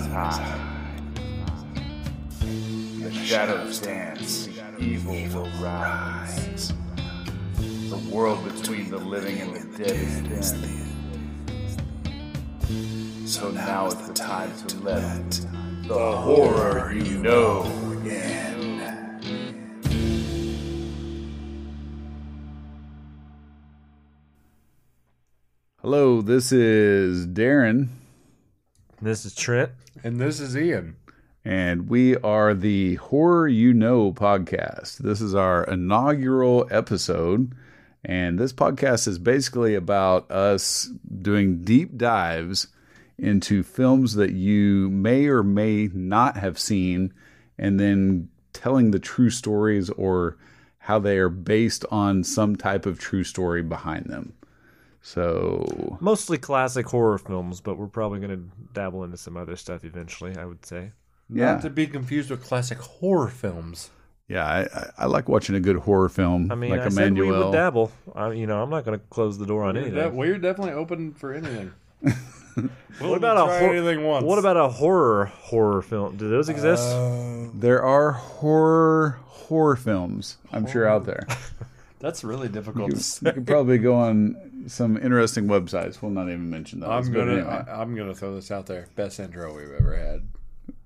is high, the shadows dance, the evil rise. The world between the living and the dead is thin. So now is the time to let the horror you know begin. Hello, this is Darren, This is Trent. And this is Ian. and we are the Horror You Know podcast. This is our inaugural episode, and this podcast is basically about us doing deep dives into films that you may or may not have seen, and then telling the true stories or how they are based on some type of true story behind them. So, Mostly classic horror films, but we're probably going to dabble into some other stuff eventually, I would say. yeah. Not to be confused with classic horror films. Yeah, I, I- I like watching a good horror film I mean, like I said we would dabble. I, you know, I'm not going to close the door on We're, anything. de- we're definitely open for anything. what about a hor- anything once? What about a horror horror film? Do those exist? Uh, There are horror horror films, I'm sure, out there. That's really difficult to You could probably go on some interesting websites. We'll not even mention those. I'm gonna anyway. I, I'm gonna throw this out there. Best intro we've ever had.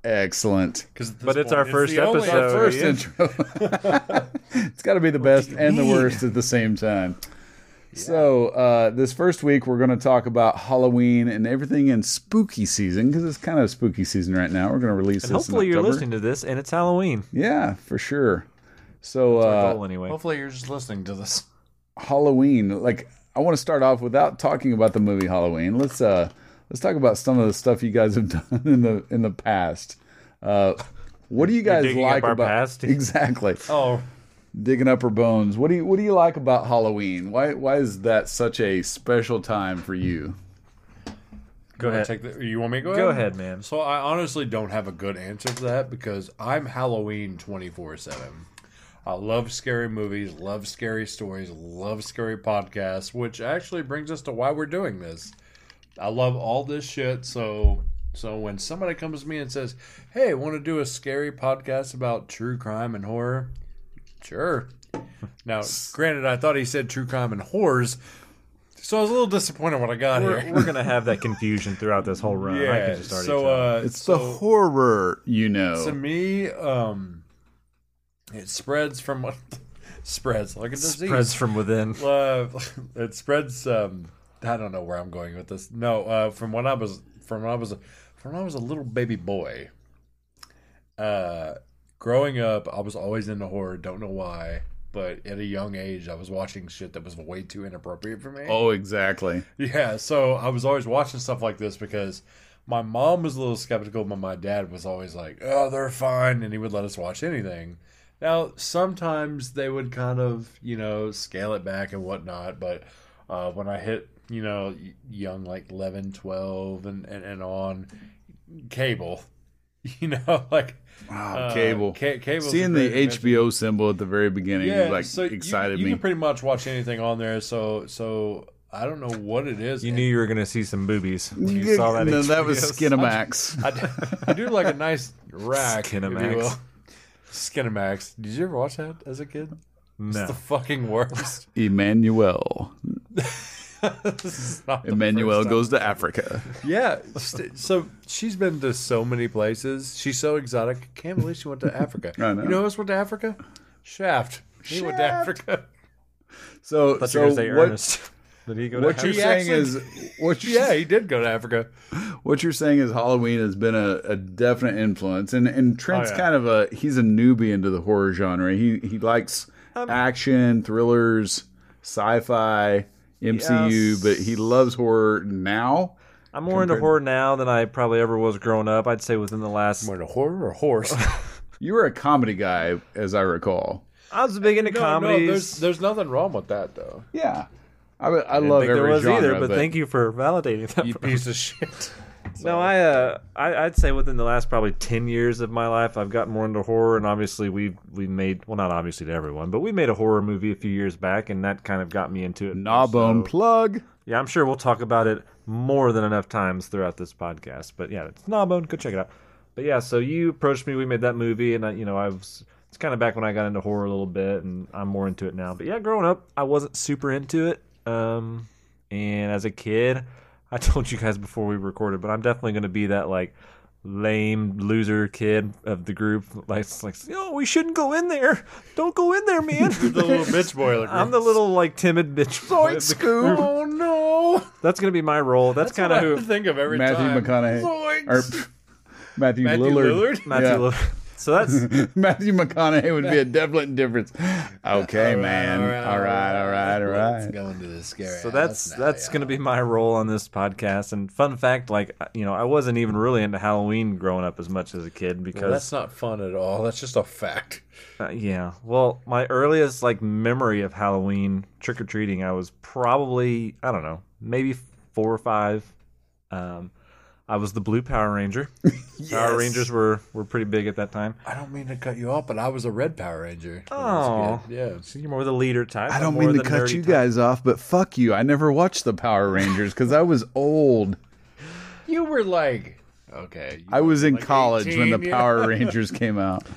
excellent. Because But it's our first the only episode. First intro. it's got to be the best and the worst at the same time. So uh, this first week we're going to talk about Halloween and everything in spooky season because it's kind of spooky season right now. We're going to release And this. hopefully you're listening to this and it's Halloween. Yeah, for sure. So Our uh, goal anyway. Hopefully you're just listening to this. Halloween. Like I want to start off without talking about the movie Halloween. Let's uh let's talk about some of the stuff you guys have done in the in the past. Uh what do you guys digging up like our about past? exactly Oh, digging up her bones? What do you what do you like about Halloween? Why why is that such a special time for you? Go ahead. Take the, you want me to go? Go ahead, man. So I honestly don't have a good answer to that because I'm Halloween 24 seven. I love scary movies, love scary stories, love scary podcasts, which actually brings us to why we're doing this. I love all this shit, so so when somebody comes to me and says, "Hey, want to do a scary podcast about true crime and horror?" Sure. Now, granted, I thought he said true crime and horrors, so I was a little disappointed when I got We're, here. we're going to have that confusion throughout this whole run. I yeah. can just already So, uh, It's so, the horror, you know. to me, um, it spreads from what spreads like a disease. spreads from within. Uh, it spreads. Um, I don't know where I'm going with this. No, uh, from when I was from when I was from when I was a little baby boy. Uh, growing up, I was always into horror. Don't know why, but at a young age, I was watching shit that was way too inappropriate for me. oh, exactly. Yeah, so I was always watching stuff like this because my mom was a little skeptical, but my dad was always like, "Oh, they're fine," and he would let us watch anything. Now, sometimes they would kind of, you know, scale it back and whatnot, but uh, when I hit, you know, young, like 11, 12, and, and, and on, cable, you know, like. Wow, uh, cable. ca- cable's Seeing the great invention. HBO symbol at the very beginning like so you- excited you, me. can pretty much watch anything on there, so so I don't know what it is. You knew you were going to see some boobies when you saw that. no, that was HBO. Skinamax. I, d- I do like a nice rack. if you Skinamax. Will. Skinamax. Did you ever watch that as a kid? It's the fucking worst. Emmanuelle. This is not the Emmanuelle goes to Africa. Yeah. So she's been to so many places. She's so exotic. Can't believe she went to Africa. I know. You know who else went to Africa? Shaft. He went to Africa. So, so you were going to say what, Ernest. Did he go to what you're He saying is what you're, Yeah, he did go to Africa. what you're saying is Halloween has been a, a definite influence, and and Trent's Oh, yeah. kind of a he's a newbie into the horror genre. He he likes Um, action, thrillers, sci-fi, MCU, Yes. but he loves horror now. I'm more into horror now than I probably ever was growing up. I'd say within the last. More to horror or horse? You were a comedy guy, as I recall. I was big into no, comedies. no, there's there's nothing wrong with that though. Yeah, I, I I didn't love think every there was genre, either, but, thank you for validating that. You piece of shit. No, I, uh, I, I'd say within the last probably ten years of my life, I've gotten more into horror, and obviously we we made well, not obviously to everyone, but we made a horror movie a few years back, and that kind of got me into it. Gnawbone So, plug. yeah, I'm sure we'll talk about it more than enough times throughout this podcast. But yeah, it's Gnawbone. Go check it out. But yeah, so you approached me, we made that movie, and I, you know, I was. It's kind of back when I got into horror a little bit, and I'm more into it now. But yeah, growing up, I wasn't super into it. Um, and as a kid, I told you guys before we recorded, but I'm definitely going to be that like lame loser kid of the group. Like, it's like, oh, we shouldn't go in there. Don't go in there, man. the little bitch boy. Like, I'm the little like timid bitch. boy of. Oh no! That's going to be my role. That's, kind of who think of every Matthew time. McConaughey. Zoinks! Or pff, Matthew, Matthew Lillard. Lillard? Matthew. Yeah. Lillard. So that's Matthew McConaughey would be a definite difference. Okay, man. All right. All right. All right. Let's right. go into the scary. so that's that's going to be my role on this podcast. And fun fact, like you know, I wasn't even really into Halloween growing up as much as a kid Well, because that's not fun at all. That's just a fact. Uh, yeah. Well, my earliest like memory of Halloween trick or treating, I was probably I don't know, maybe four or five. Um, I was the blue Power Ranger. Power Rangers were were pretty big at that time. I don't mean to cut you off, but I was a red Power Ranger. Oh. was a kid. yeah. So you're more the leader type. I don't mean to cut you type. guys off, but fuck you. I never watched the Power Rangers because I was old. You were like, okay. I was in like college when the yeah. Power Rangers came out.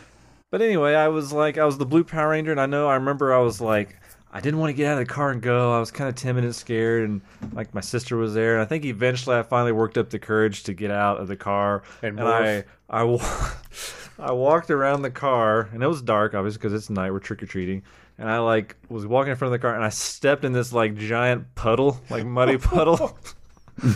But anyway, I was like, I was the blue Power Ranger, and I know I remember I was like, I didn't want to get out of the car and go. I was kind of timid and scared, and like my sister was there, and I think eventually I finally worked up the courage to get out of the car, And I. I, wa- I walked around the car, and it was dark, obviously, because it's night. We're trick or treating. And I like was walking in front of the car, and I stepped in this like giant puddle, like muddy puddle.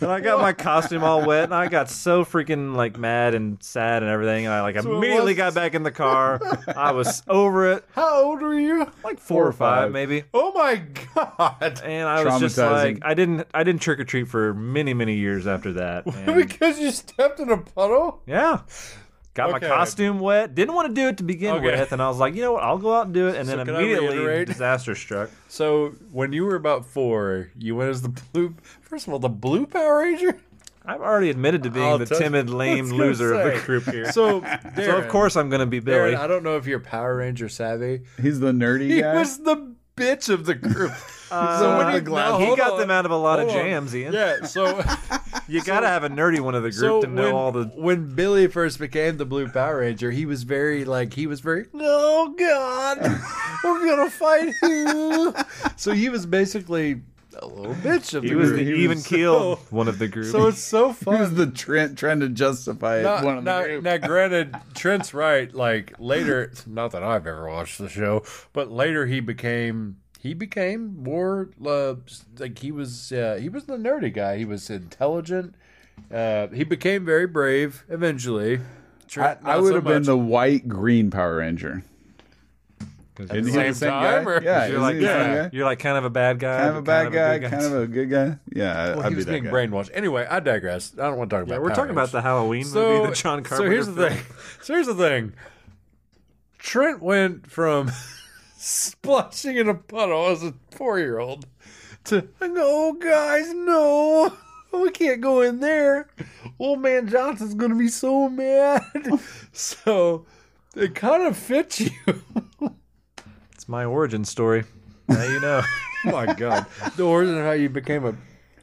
And I got my costume all wet, and I got so freaking like mad and sad and everything. And I like it immediately was- got back in the car. I was over it, How old were you? like four or five, five. maybe. Oh my god! And I was just like, I didn't, I didn't trick or treat for many, many years after that. And, because you stepped in a puddle. yeah, got Okay. my costume wet. Didn't want to do it to begin Okay. with, and I was like, you know what? I'll go out and do it. And So then can I immediately, reiterate? disaster struck. So when you were about four, you went as the blue. First of all, the blue Power Ranger. I've already admitted to being I'll the tell- timid, I lame was gonna loser of the group here. So, So of course I'm going to be Billy. Darren, I don't know if you're Power Ranger savvy. He's the nerdy He guy. was the bitch of the group. Uh, So with he- the glass- he got on. them out of a lot of Hold on. jams, Ian. Yeah, so You got to have a nerdy one of the group so to know when, all the. when Billy first became the Blue Power Ranger, he was very like he was very oh god, we're gonna fight you. so he was basically a little bitch of He the was group. the He even was keeled one of the group. so it's so funny. He was the Trent trying to justify Now, one of the group. now, granted, Trent's right. Like later, not that I've ever watched the show, but later he became he became more uh, like he was uh, he was the nerdy guy. He was intelligent. Uh, he became very brave eventually. I, Trent, I would so have been the white green Power Ranger. Because Isn't you're, he the same same time, guy? or- Yeah, you're like he the same yeah, guy? you're like kind of a bad guy, kind of a but bad guy, good kind of a good guy. Yeah, Well, I'd he be was that brainwashed. Anyway, I digress. I don't want to talk about. Yeah, we're Power talking about the Halloween so, movie, the John Carpenter. So here's the thing. So here's the thing. Trent went from splashing in a puddle as a four year old to no guys, no. We can't go in there. Old man Johnson's gonna be so mad. so it kind of fits you. It's my origin story. Now you know. oh my god. The origin of how you became a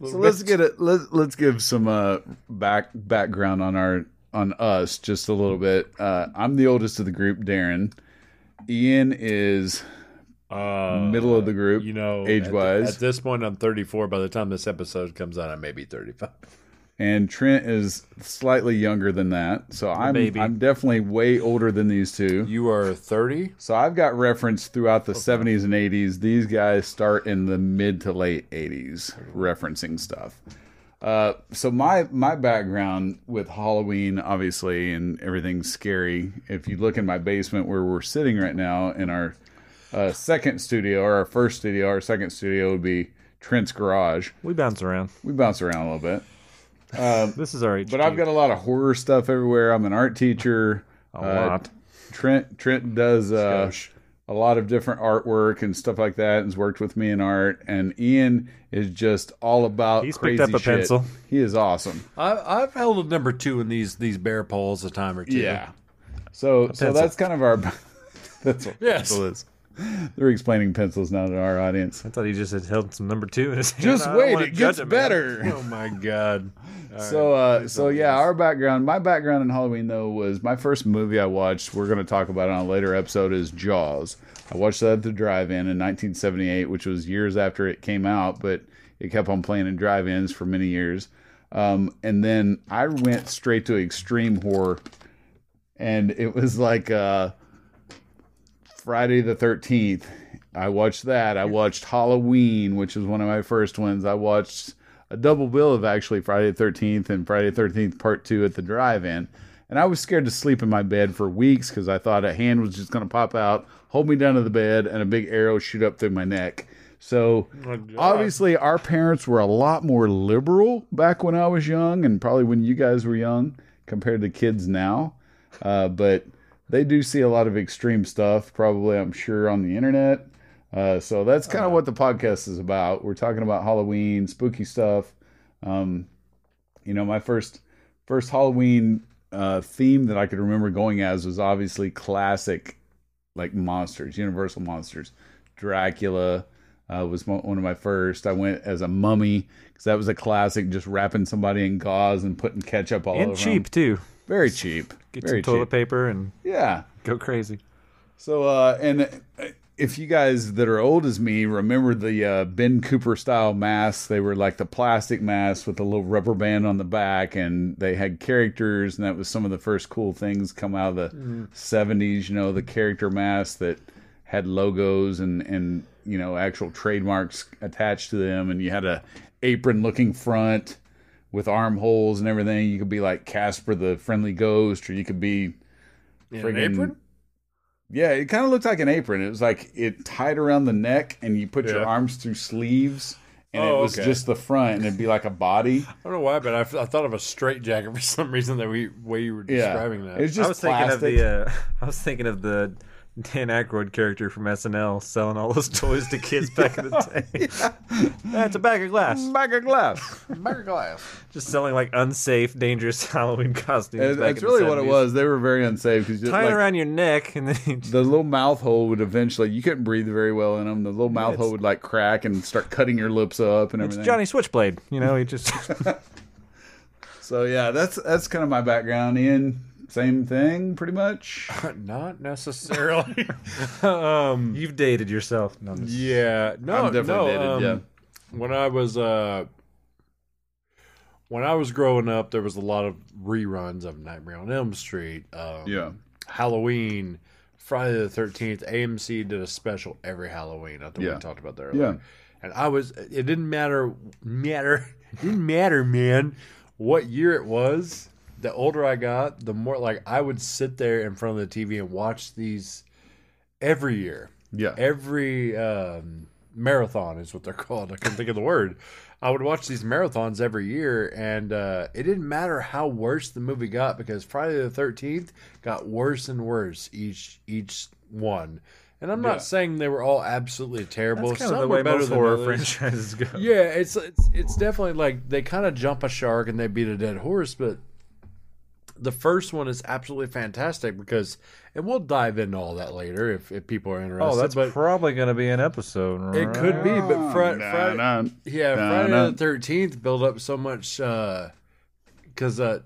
So let's get it. Let's let's give some uh, back background on our on us just a little bit. Uh, I'm the oldest of the group, Darren. Ian is uh, middle of the group, you know, age-wise. At, at this point, I'm 34. By the time this episode comes out, I may be 35. and Trent is slightly younger than that. So I'm baby. I'm definitely way older than these two. You are 30. So I've got reference throughout the 70s and 80s. These guys start in the mid to late 80s referencing stuff. Uh, so my my background with Halloween, obviously, and everything's scary. If you look in my basement where we're sitting right now in our uh, second studio or our first studio, our second studio would be Trent's garage. we bounce around. We bounce around a little bit. This is our HQ. But I've got a lot of horror stuff everywhere. I'm an art teacher. a Uh, lot. Trent Trent does uh. A lot of different artwork and stuff like that, and has worked with me in art. And Ian is just all about He's crazy picked up a shit. pencil. He is awesome. I, I've held a number two in these these bear polls a time or two. Yeah. So so that's kind of our. that's what Yes. pencil is. They're explaining pencils now to our audience. I thought he just had held some number two in his hand. Just I wait, it gets man. better. Oh my god. All So, right. uh, so yeah, our background, my background in Halloween though was my first movie I watched. We're going to talk about it on a later episode. Is Jaws. I watched that at the drive-in in 1978, which was years after it came out, but it kept on playing in drive-ins for many years. Um, and then I went straight to extreme horror, and it was like uh, Friday the 13th. I watched that. I watched Halloween, which was one of my first ones. I watched a double bill of actually Friday the 13th and Friday the 13th Part 2 at the drive in. And I was scared to sleep in my bed for weeks because I thought a hand was just going to pop out, hold me down to the bed, and a big arrow shoot up through my neck. So obviously, our parents were a lot more liberal back when I was young, and probably when you guys were young compared to kids now. Uh, but they do see a lot of extreme stuff, probably, I'm sure, on the internet. Uh, so that's kind of what the podcast is about. We're talking about Halloween, spooky stuff. Um, you know, my first first Halloween uh, theme that I could remember going as was obviously classic, like monsters, Universal monsters. Dracula uh, was mo- one of my first. I went as a mummy because that was a classic, just wrapping somebody in gauze and putting ketchup all over And cheap cheap 'em. too. Very cheap. Get Very some toilet cheap. paper and Yeah. go crazy. So, uh, and uh, if you guys that are old as me remember the uh, Ben Cooper style masks, they were like the plastic masks with a little rubber band on the back, and they had characters, and that was some of the first cool things come out of the '70s. You know, the character masks that had logos and and you know actual trademarks attached to them, and you had a apron looking front with armholes and everything. You could be like Casper the Friendly Ghost, or you could be In an friggin- apron? yeah, it kind of looked like an apron. It was like it tied around the neck, and you put your arms through sleeves, and Oh, it was okay. just the front, and it'd be like a body. I don't know why, but I, I thought of a straight jacket for some reason. That we way you were Yeah, describing that. it was just I was plastic. thinking of the. Uh, I was thinking of the Dan Aykroyd character from SNL selling all those toys to kids back in the day. That's a bag of glass. Bag of glass. Bag of glass. Just selling like unsafe, dangerous Halloween costumes. It- back That's in the really what it was. They were very unsafe because Tie it like, around your neck and then just, the little mouth hole would eventually you couldn't breathe very well in them. The little mouth it's- hole would like crack and start cutting your lips up and it's everything. Johnny Switchblade. You know, he just So yeah, that's that's kind of my background. Ian, same thing, pretty much. Not necessarily. um, you've dated yourself. No, yeah, no, I'm definitely no, dated, um, yeah. When I was uh, when I was growing up, there was a lot of reruns of Nightmare on Elm Street. Um, Yeah. Halloween, Friday the Thirteenth. AMC did a special every Halloween. I think Yeah. we talked about that earlier. Yeah. And I was. It didn't matter. Matter. It didn't matter, man. What year it was. The older I got, the more like I would sit there in front of the TV and watch these every year. Yeah. Every um, marathon is what they're called. I couldn't think of the word. I would watch these marathons every year, and uh, it didn't matter how worse the movie got because Friday the Thirteenth got worse and worse each each one. And I'm not Yeah. saying they were all absolutely terrible. That's kind Some of the were way better most than horror others. franchises go. Yeah, it's it's it's definitely like they kind of jump a shark and they beat a dead horse, but the first one is absolutely fantastic because, and we'll dive into all that later if, if people are interested. Oh, that's but probably going to be an episode. Right? it could be. But Fri- Nah, Friday, nah. yeah, Nah, Friday nah. the Thirteenth built up so much because, uh,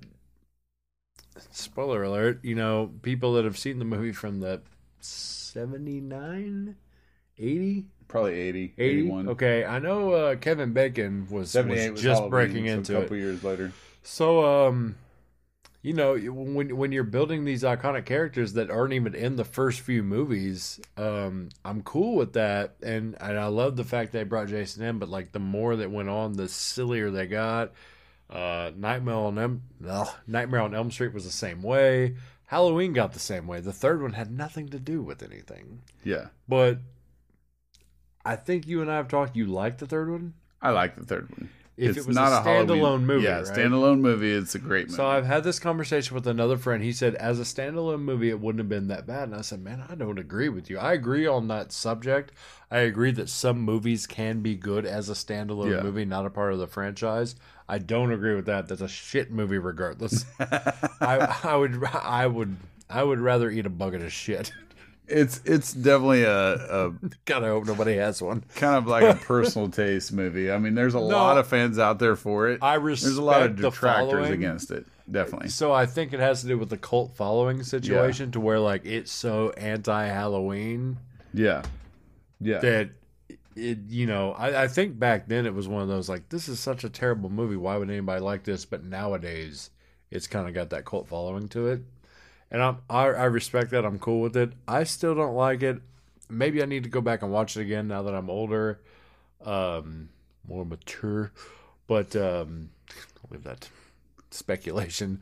spoiler alert, you know, people that have seen the movie from the 79, 80, Probably 80, 80? 81. Okay, I know uh, Kevin Bacon was, was was just Halloween, breaking so into a it. couple years later. So, um, you know, when when you're building these iconic characters that aren't even in the first few movies, um, I'm cool with that, and and I love the fact they brought Jason in. But like, the more that went on, the sillier they got. Uh, Nightmare on Elm, ugh, Nightmare on Elm Street was the same way. Halloween got the same way. The third one had nothing to do with anything. Yeah. But I think you and I have talked. You like the third one. I like the third one. If it's it was not a Halloween- standalone movie, Yeah, right? standalone movie. It's a great movie. So I've had this conversation with another friend. He said, as a standalone movie, it wouldn't have been that bad. And I said, man, I don't agree with you. I agree on that subject. I agree that some movies can be good as a standalone Yeah. movie, not a part of the franchise. I don't agree with that. That's a shit movie, regardless. I, I would, I would, I would rather eat a bucket of shit. It's it's definitely a, a God, I hope nobody has one. kind of like a personal taste movie. I mean, there's a lot of fans out there for it. I there's a lot of respect the detractors against it. Definitely. So I think it has to do with the cult following situation, to where like it's so anti-Halloween Yeah. Yeah. that it you know I, I think back then it was one of those like this is such a terrible movie why would anybody like this but nowadays it's kind of got that cult following to it and I'm, I I respect that. I'm cool with it. I still don't like it. Maybe I need to go back and watch it again now that I'm older um more mature. But um I'll leave that speculation.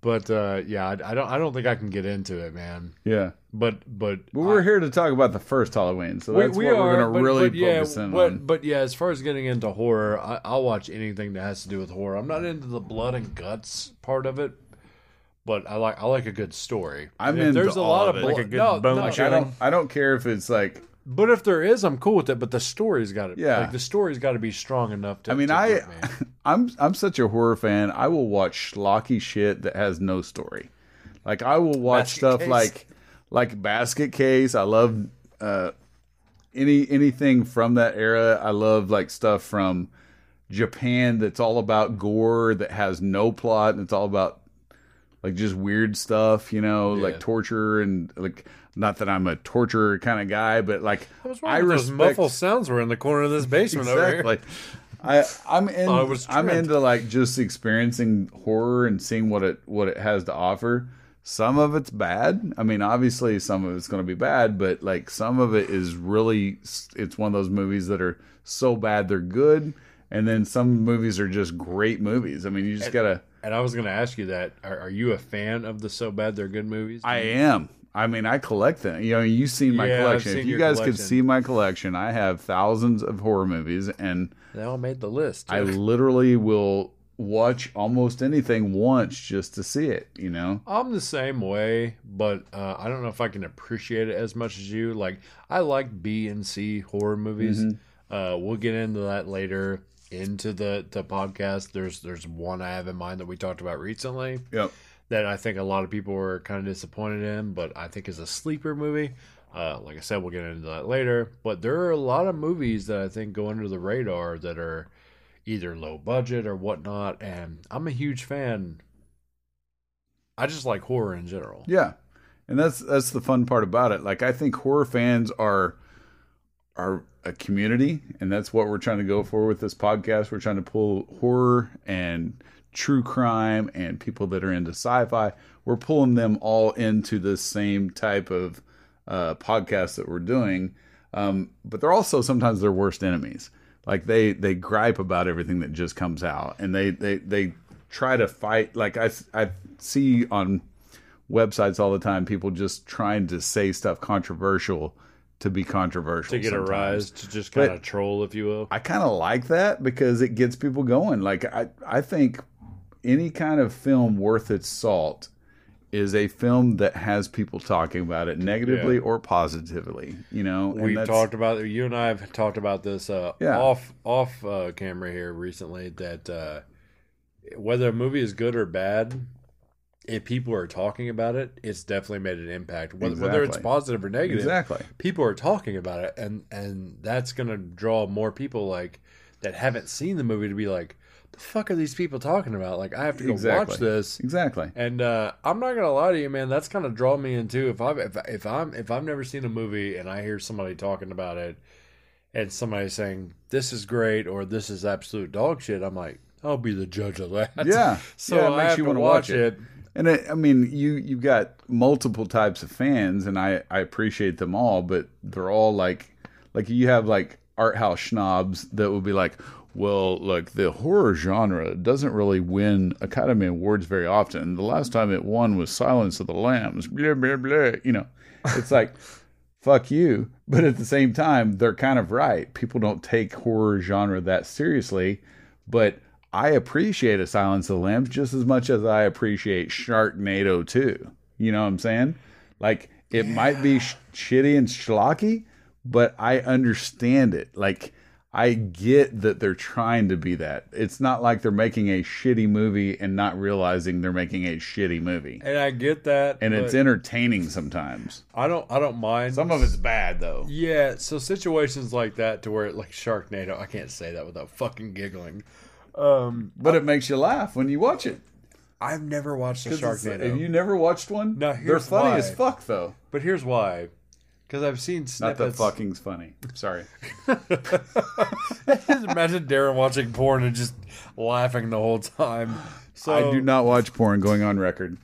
But uh yeah I, I don't I don't think I can get into it man. Yeah. but but But we're here to talk about the first Halloween, so that's what we're going to but- really but yeah, focus in but, on. But yeah, as far as getting into horror, I, I'll watch anything that has to do with horror. I'm not into the blood and guts part of it, but I like I like a good story. I'm And if into there's a all lot of of it. blo- Like a good no, bone no, I don't. I don't care if it's like. But if there is, I'm cool with it. But the story's got to, Yeah. like the story's got to be strong enough to. I mean, to I me. I'm I'm such a horror fan. I will watch schlocky shit that has no story. Like I will watch Basket stuff Case. like like Basket Case. I love uh, any anything from that era. I love like stuff from Japan that's all about gore that has no plot and it's all about like just weird stuff, you know, Yeah. like torture and like not that I'm a torturer kind of guy, but like I, those respect muffled sounds were in the corner of this basement over here. exactly. I I'm in, oh, it was I'm into like just experiencing horror and seeing what it what it has to offer. Some of it's bad. I mean, obviously some of it's going to be bad, but like some of it is really it's one of those movies that are so bad they're good, and then some movies are just great movies. I mean, you just gotta. And I was going to ask you that: are, are you a fan of the so bad they're good movies? I am. I mean, I collect them. You know, you've seen my Yeah, collection. seen If you guys could see my collection, I have thousands of horror movies, and they all made the list. I literally will watch almost anything once just to see it. You know, I'm the same way, but uh, I don't know if I can appreciate it as much as you. Like, I like B and C horror movies. Mm-hmm. Uh, we'll get into that later into the the podcast. There's there's one I have in mind that we talked about recently yep. that I think a lot of people were kind of disappointed in, but I think is a sleeper movie. Uh, like I said, we'll get into that later. But there are a lot of movies that I think go under the radar that are either low budget or whatnot, and I'm a huge fan. I just like horror in general. Yeah, and that's that's the fun part about it. Like I think horror fans are are a community, and that's what we're trying to go for with this podcast. We're trying to pull horror and true crime and people that are into sci-fi. We're pulling them all into the same type of uh, podcast that we're doing. Um, but they're also sometimes their worst enemies. Like they they gripe about everything that just comes out, and they they they try to fight. Like I I see on websites all the time people just trying to say stuff controversial to be controversial To get a rise, to just kind of troll, if you will. I kind of like that because it gets people going. Like I, I think any kind of film worth its salt is a film that has people talking about it negatively Yeah. or positively. You know, and we talked about you and I have talked about this uh, Yeah. off off uh, camera here recently that uh, whether a movie is good or bad, if people are talking about it, it's definitely made an impact. Whether, whether it's positive or negative, exactly. people are talking about it, and and that's gonna draw more people like that haven't seen the movie to be like, the fuck are these people talking about? Like I have to go Exactly. watch this. Exactly. And uh, I'm not gonna lie to you, man. That's kind of draw me into if I've if, if I'm if I've never seen a movie and I hear somebody talking about it, and somebody saying this is great or this is absolute dog shit. I'm like, I'll be the judge of that. Yeah. so Yeah, it I makes have to watch watch it. it. And it, I mean, you you've got multiple types of fans, and I I appreciate them all, but they're all like like you have like art house snobs that would be like, well, look, the horror genre doesn't really win Academy Awards very often. The last time it won was Silence of the Lambs. Blah blah blah. You know, it's like. Fuck you. But at the same time, they're kind of right. People don't take horror genre that seriously, but I appreciate a Silence of the Lambs just as much as I appreciate Sharknado 2. You know what I'm saying? Like it might be sh- shitty and schlocky, but I understand it. Like I get that they're trying to be that. It's not like they're making a shitty movie and not realizing they're making a shitty movie. And I get that, And it's entertaining sometimes. I don't. I don't mind Some of it's bad though. Yeah, so situations like that to where it, like Sharknado, I can't say that without fucking giggling. Um, But it makes you laugh when you watch it. I've never watched a 'Cause it's- Sharknado, Have you never watched one? No, They're here's funny why. as fuck though. but here's why: because I've seen Not snippets. that fucking's funny. Sorry. Just imagine Darren watching porn and just laughing the whole time. So I do not watch porn going on record.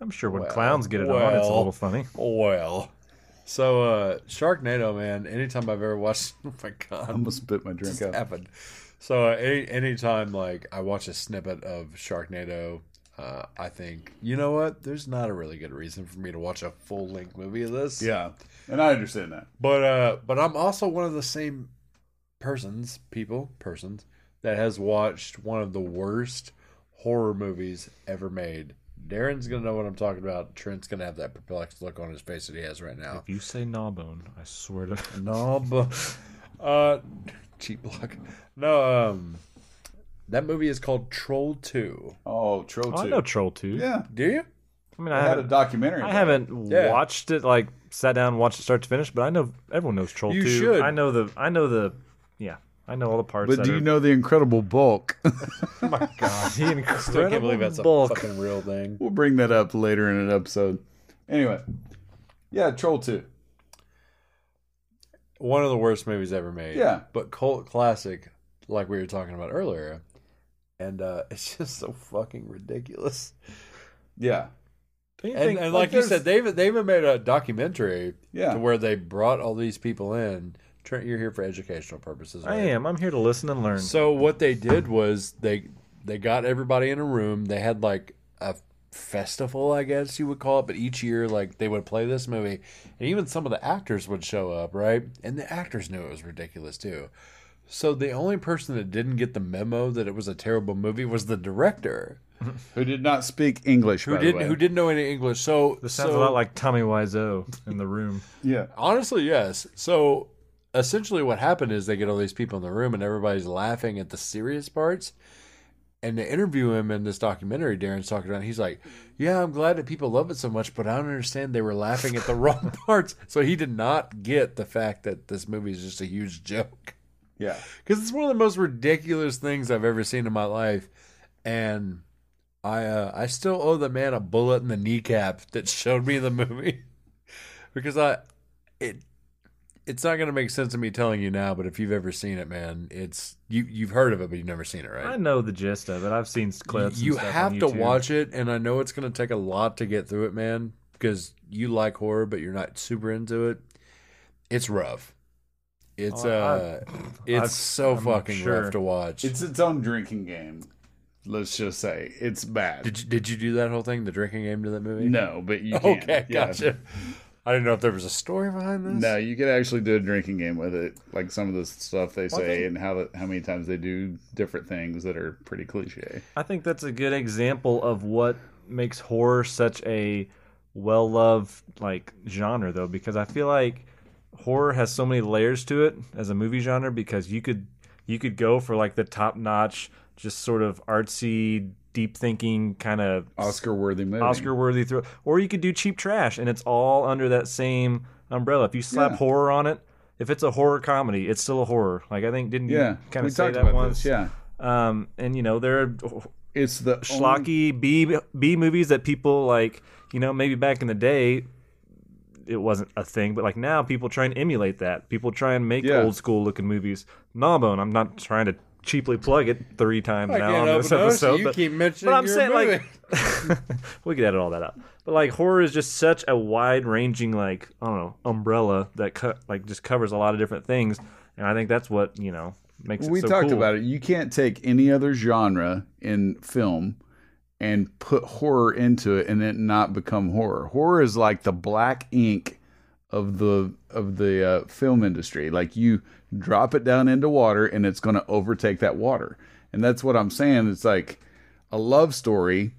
I'm sure when clowns get it on, it's a well. little funny. Well, so uh Sharknado, man. Anytime I've ever watched, oh my god, I almost spit my drink out. happened. So any anytime like I watch a snippet of Sharknado, uh, I think you know what? There's not a really good reason for me to watch a full length movie of this. Yeah. And I understand that. But uh, but I'm also one of the same persons, people, persons that has watched one of the worst horror movies ever made. Darren's gonna know what I'm talking about. Trent's gonna have that perplexed look on his face that he has right now. If you say gnawbone, I swear to. No, uh, cheap block. No, um, that movie is called Troll Two. Oh, Troll 2. Oh, I know Troll 2. Yeah. Do you? I mean, I I had a haven't, documentary. I about it. haven't Yeah. watched it, like, sat down and watched it start to finish, but I know everyone knows Troll You 2. should. I know the, I know the, yeah, I know all the parts. But that do are, you know the incredible bulk? Oh my God, the incredible Still can't believe that's a bulk. fucking real thing. we'll bring that up later in an episode. Anyway. Yeah, Troll 2. One of the worst movies ever made. Yeah. but cult classic, like we were talking about earlier. And uh, it's just so fucking ridiculous. Yeah. Don't And, and like, you said, they even, they even made a documentary Yeah. to where they brought all these people in. Trent, you're here for educational purposes. I am. I'm here to listen and learn. So what they did was they they got everybody in a room. They had like a festival, I guess you would call it, but each year like they would play this movie, and even some of the actors would show up, right? And the actors knew it was ridiculous too. So the only person that didn't get the memo that it was a terrible movie was the director, Who did not speak English, who by didn't way. who didn't know any English. So this sounds so- a lot like Tommy Wiseau in the room. Yeah. Honestly, yes. So essentially, what happened is they get all these people in the room, and everybody's laughing at the serious parts. And they interview him in this documentary. Darren's talking about. He's like, "Yeah, I'm glad that people love it so much, but I don't understand they were laughing at the wrong parts." So he did not get the fact that this movie is just a huge joke Yeah. because it's one of the most ridiculous things I've ever seen in my life, and I uh, I still owe the man a bullet in the kneecap that showed me the movie because I it it's not gonna make sense to me telling you now, but if you've ever seen it, man, it's you you've heard of it, but you've never seen it, right? I know the gist of it. I've seen clips. you and stuff have on to watch it, and I know it's gonna take a lot to get through it, man, because you like horror, but you're not super into it. It's rough. It's Oh, I- uh, it's I've- so I'm fucking sure. rough to watch. It's its own drinking game. Let's just say it's bad. Did you, did you do that whole thing, the drinking game to that movie? no, but you can. Okay, Yeah. gotcha. I didn't know if there was a story behind this. No, you could actually do a drinking game with it, like some of the stuff they Well, say think- and how the, how many times they do different things that are pretty cliche. I think that's a good example of what makes horror such a well loved like genre though because I feel like horror has so many layers to it as a movie genre because you could you could go for like the top notch just sort of artsy deep thinking kind of Oscar worthy movie. Oscar worthy throw or you could do cheap trash and it's all under that same umbrella if you slap Yeah. horror on it if it's a horror comedy it's still a horror like I think didn't Yeah, you kind of say that once this. Yeah, um and you know there are it's the only- schlocky B B movies that people like. You know, maybe back in the day, it wasn't a thing, but like now, people try and emulate that. People try and make Yeah. old school looking movies. Gnawbone. I'm not trying to cheaply plug it three times I now can't on this help it, episode, you but, keep mentioning but I'm your saying movie. like we could edit all that out. But like horror is just such a wide ranging like I don't know umbrella that co- like just covers a lot of different things, and I think that's what you know makes it we so talked cool. about it. You can't take any other genre in film and put horror into it and it not become horror. Horror is like the black ink of the of the uh, film industry. Like you drop it down into water and it's going to overtake that water. And that's what I'm saying. It's like a love story,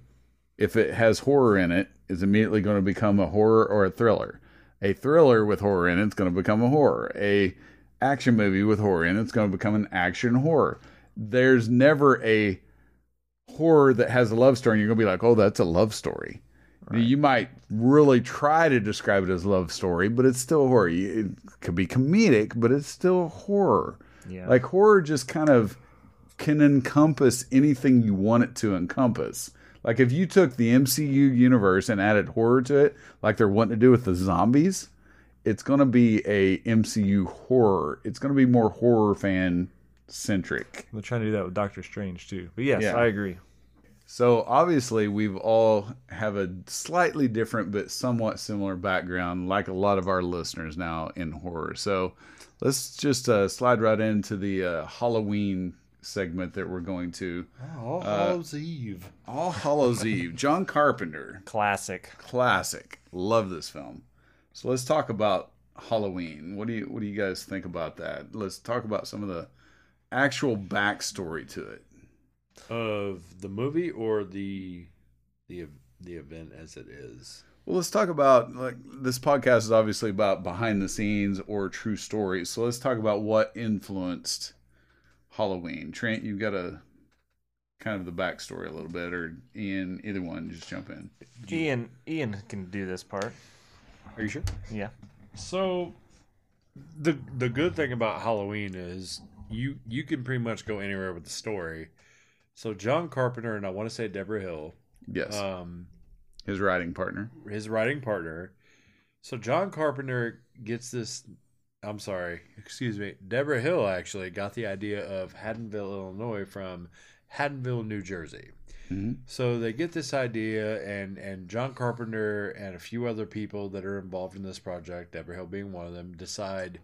if it has horror in it, is immediately going to become a horror or a thriller. A thriller with horror in it is going to become a horror. A action movie with horror in it is going to become an action horror. There's never a horror that has a love story and you're going to be like, "Oh, that's a love story." You might really try to describe it as love story, but it's still horror. It could be comedic, but it's still horror. Yeah. Like horror just kind of can encompass anything you want it to encompass. Like if you took the MCU universe and added horror to it, like they're wanting to do with the zombies, it's going to be a MCU horror. It's going to be more horror fan centric. They're trying to do that with Doctor Strange too. But yes, Yeah. I agree. So obviously we've all have a slightly different but somewhat similar background, like a lot of our listeners now in horror. So let's just uh, slide right into the uh, Halloween segment that we're going to. All Hallows Eve. All Hallows Eve, John Carpenter, Classic. classic. Love this film. So let's talk about Halloween. What do you what do you guys think about that? Let's talk about some of the actual backstory to it. Of the movie or the the the event as it is. Well, let's talk about like this podcast is obviously about behind the scenes or true stories. So let's talk about what influenced Halloween. Trent, you've got a kind of the backstory a little bit, or Ian, either one, just jump in. Ian Ian can do this part. Are you sure? Yeah. So the the good thing about Halloween is you you can pretty much go anywhere with the story. So John Carpenter and I want to say Debra Hill, Yes, um, his writing partner. his writing partner. So John Carpenter gets this. I'm sorry, excuse me. Debra Hill actually got the idea of Haddonfield, Illinois, from Haddonfield, New Jersey. Mhm. So they get this idea, and and John Carpenter and a few other people that are involved in this project, Debra Hill being one of them, decide.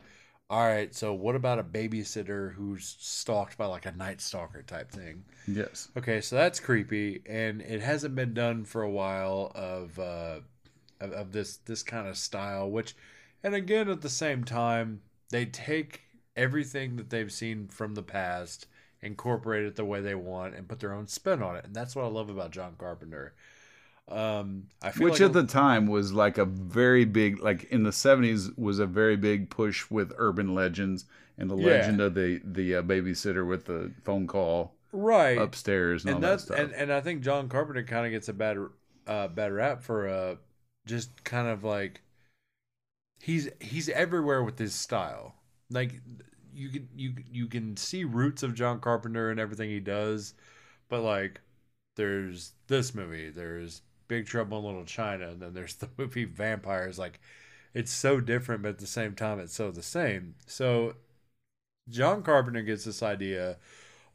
All right, so what about a babysitter who's stalked by like a night stalker type thing? Yes, Okay, so that's creepy, and it hasn't been done for a while of uh, of, of this this kind of style. Which, and again, at the same time, they take everything that they've seen from the past, incorporate it the way they want, and put their own spin on it. And that's what I love about John Carpenter. Um, I feel which like at the time was like a very big, like in the seventies, was a very big push with urban legends and the Yeah. legend of the the uh, babysitter with the phone call right upstairs and, and that's that stuff. and, and I think John Carpenter kind of gets a bad uh, bad rap for uh just kind of like he's he's everywhere with his style. Like you can you you can see roots of John Carpenter and everything he does, but like there's this movie, there's Big Trouble in Little China, and then there's the movie Vampires. Like it's so different, but at the same time it's so the same. So John Carpenter gets this idea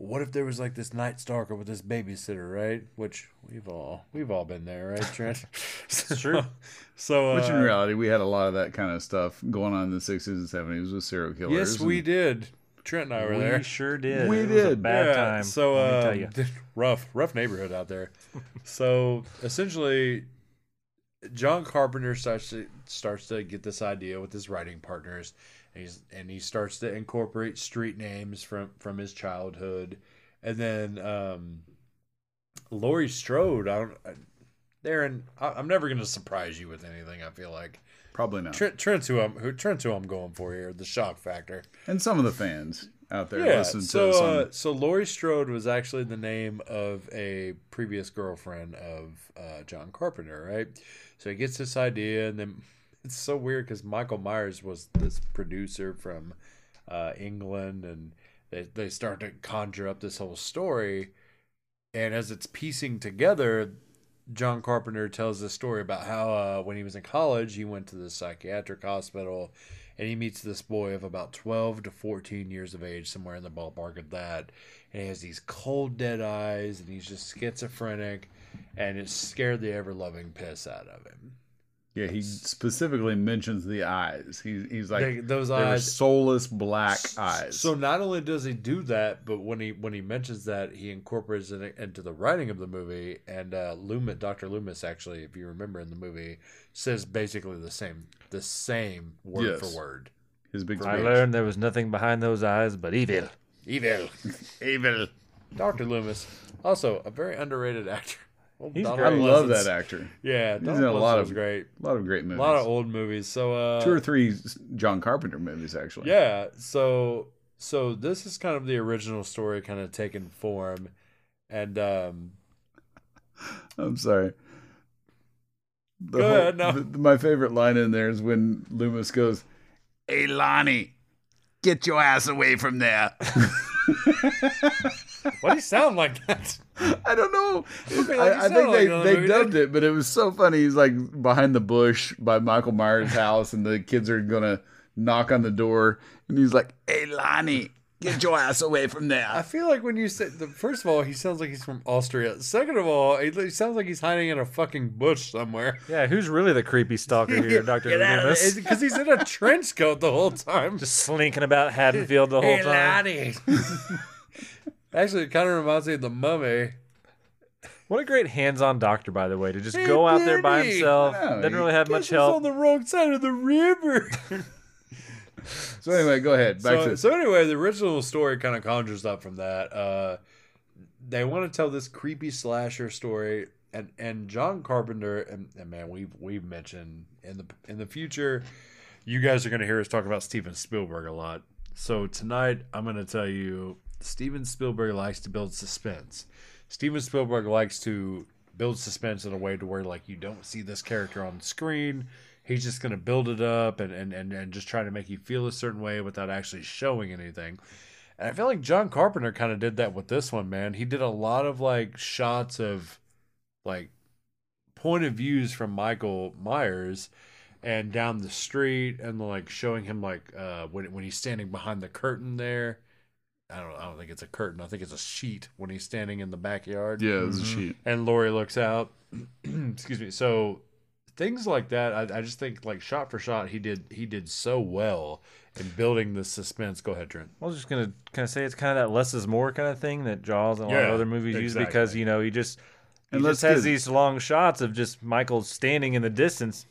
what if there was like this night stalker with this babysitter, right? Which we've all we've all been there, right, Trent? it's true. So, Which in uh, reality, we had a lot of that kind of stuff going on in the 60s and 70s with serial killers. yes, we and- did. Trent and I were we there. We sure did. We It was a did. bad Yeah, time. So, let me uh, tell you. rough, rough neighborhood out there. so essentially, John Carpenter starts to starts to get this idea with his writing partners, and he's and he starts to incorporate street names from from his childhood, and then um, Laurie Strode. I don't. I- Darren, I- I'm never going to surprise you with anything. I feel like Probably not. Trent, Trent's who I'm who Trent's who I'm going for here. The shock factor. and some of the fans out there Yeah. listen So, to some. uh, so Laurie Strode was actually the name of a previous girlfriend of uh, John Carpenter, right? So he gets this idea, and then it's so weird because Michael Myers was this producer from uh, England, and they they start to conjure up this whole story, and as it's piecing together. John Carpenter tells this story about how uh, when he was in college, he went to the psychiatric hospital and he meets this boy of about 12 to 14 years of age, somewhere in the ballpark of that. And he has these cold, dead eyes, and he's just schizophrenic, and it scared the ever loving piss out of him. Yeah, he specifically mentions the eyes. He, he's like, They- those eyes. soulless black eyes. So not only does he do that, but when he when he mentions that, he incorporates it into the writing of the movie. And uh, Loomis, Doctor Loomis, actually, if you remember in the movie, says basically the same the same word Yes. for word. his big I learned there was nothing behind those eyes but evil. Evil. Evil. Dr. Loomis, also a very underrated actor. Old He's Donald I love that actor. Yeah, He's Donald in a lot of great. a lot of great movies, A lot of old movies. So uh, Two or three John Carpenter movies, actually. Yeah, so so this is kind of the original story kind of taken form and um I'm sorry. The Go ahead, no. the- my favorite line in there is when Loomis goes, "Hey Lonnie, get your ass away from there." why do you sound like that? I don't know. Okay, like I, I think they, another they movie, dubbed it, but it was so funny. He's like behind the bush by Michael Myers' house, and the kids are gonna knock on the door, and he's like, "Hey Lonnie, get your ass away from there. I feel like when you say the first of all, he sounds like he's from Austria. Second of all, he, he sounds like he's hiding in a fucking bush somewhere. Yeah, who's really the creepy stalker here, Doctor Loomis? Because he's in a trench coat the whole time. Just slinking about Haddonfield the whole Hey, time. Laddie. Actually, it kind of reminds me of the mummy. What a great hands-on doctor, by the way, to just Hey, go out there by Benny. himself. I know, Didn't he- really have Guess much he's on help. the wrong side of the river. So anyway, go ahead. Back so, to so anyway, the original story kind of conjures up from that. Uh, they want to tell this creepy slasher story, and and John Carpenter and, and man, we've we've mentioned in the in the future, you guys are going to hear us talk about Steven Spielberg a lot. So tonight, I'm going to tell you, Steven Spielberg likes to build suspense. Steven Spielberg likes to build suspense in a way to where like you don't see this character on screen. He's just gonna build it up and, and, and, and just try to make you feel a certain way without actually showing anything. And I feel like John Carpenter kind of did that with this one, man. He did a lot of like shots of like point of views from Michael Myers and down the street and like showing him like uh when when he's standing behind the curtain there. I don't I don't think it's a curtain. I think it's a sheet when he's standing in the backyard yeah, it's a mm-hmm. sheet. and Laurie looks out. Excuse me. So things like that, I, I just think like shot for shot, he did he did so well in building the suspense. Go ahead, Trent. I was just gonna kind of say it's kind of that less is more kind of thing that Jaws and a lot Yeah, of other movies use because you know he just he And just let's has get- these long shots of just Michael standing in the distance.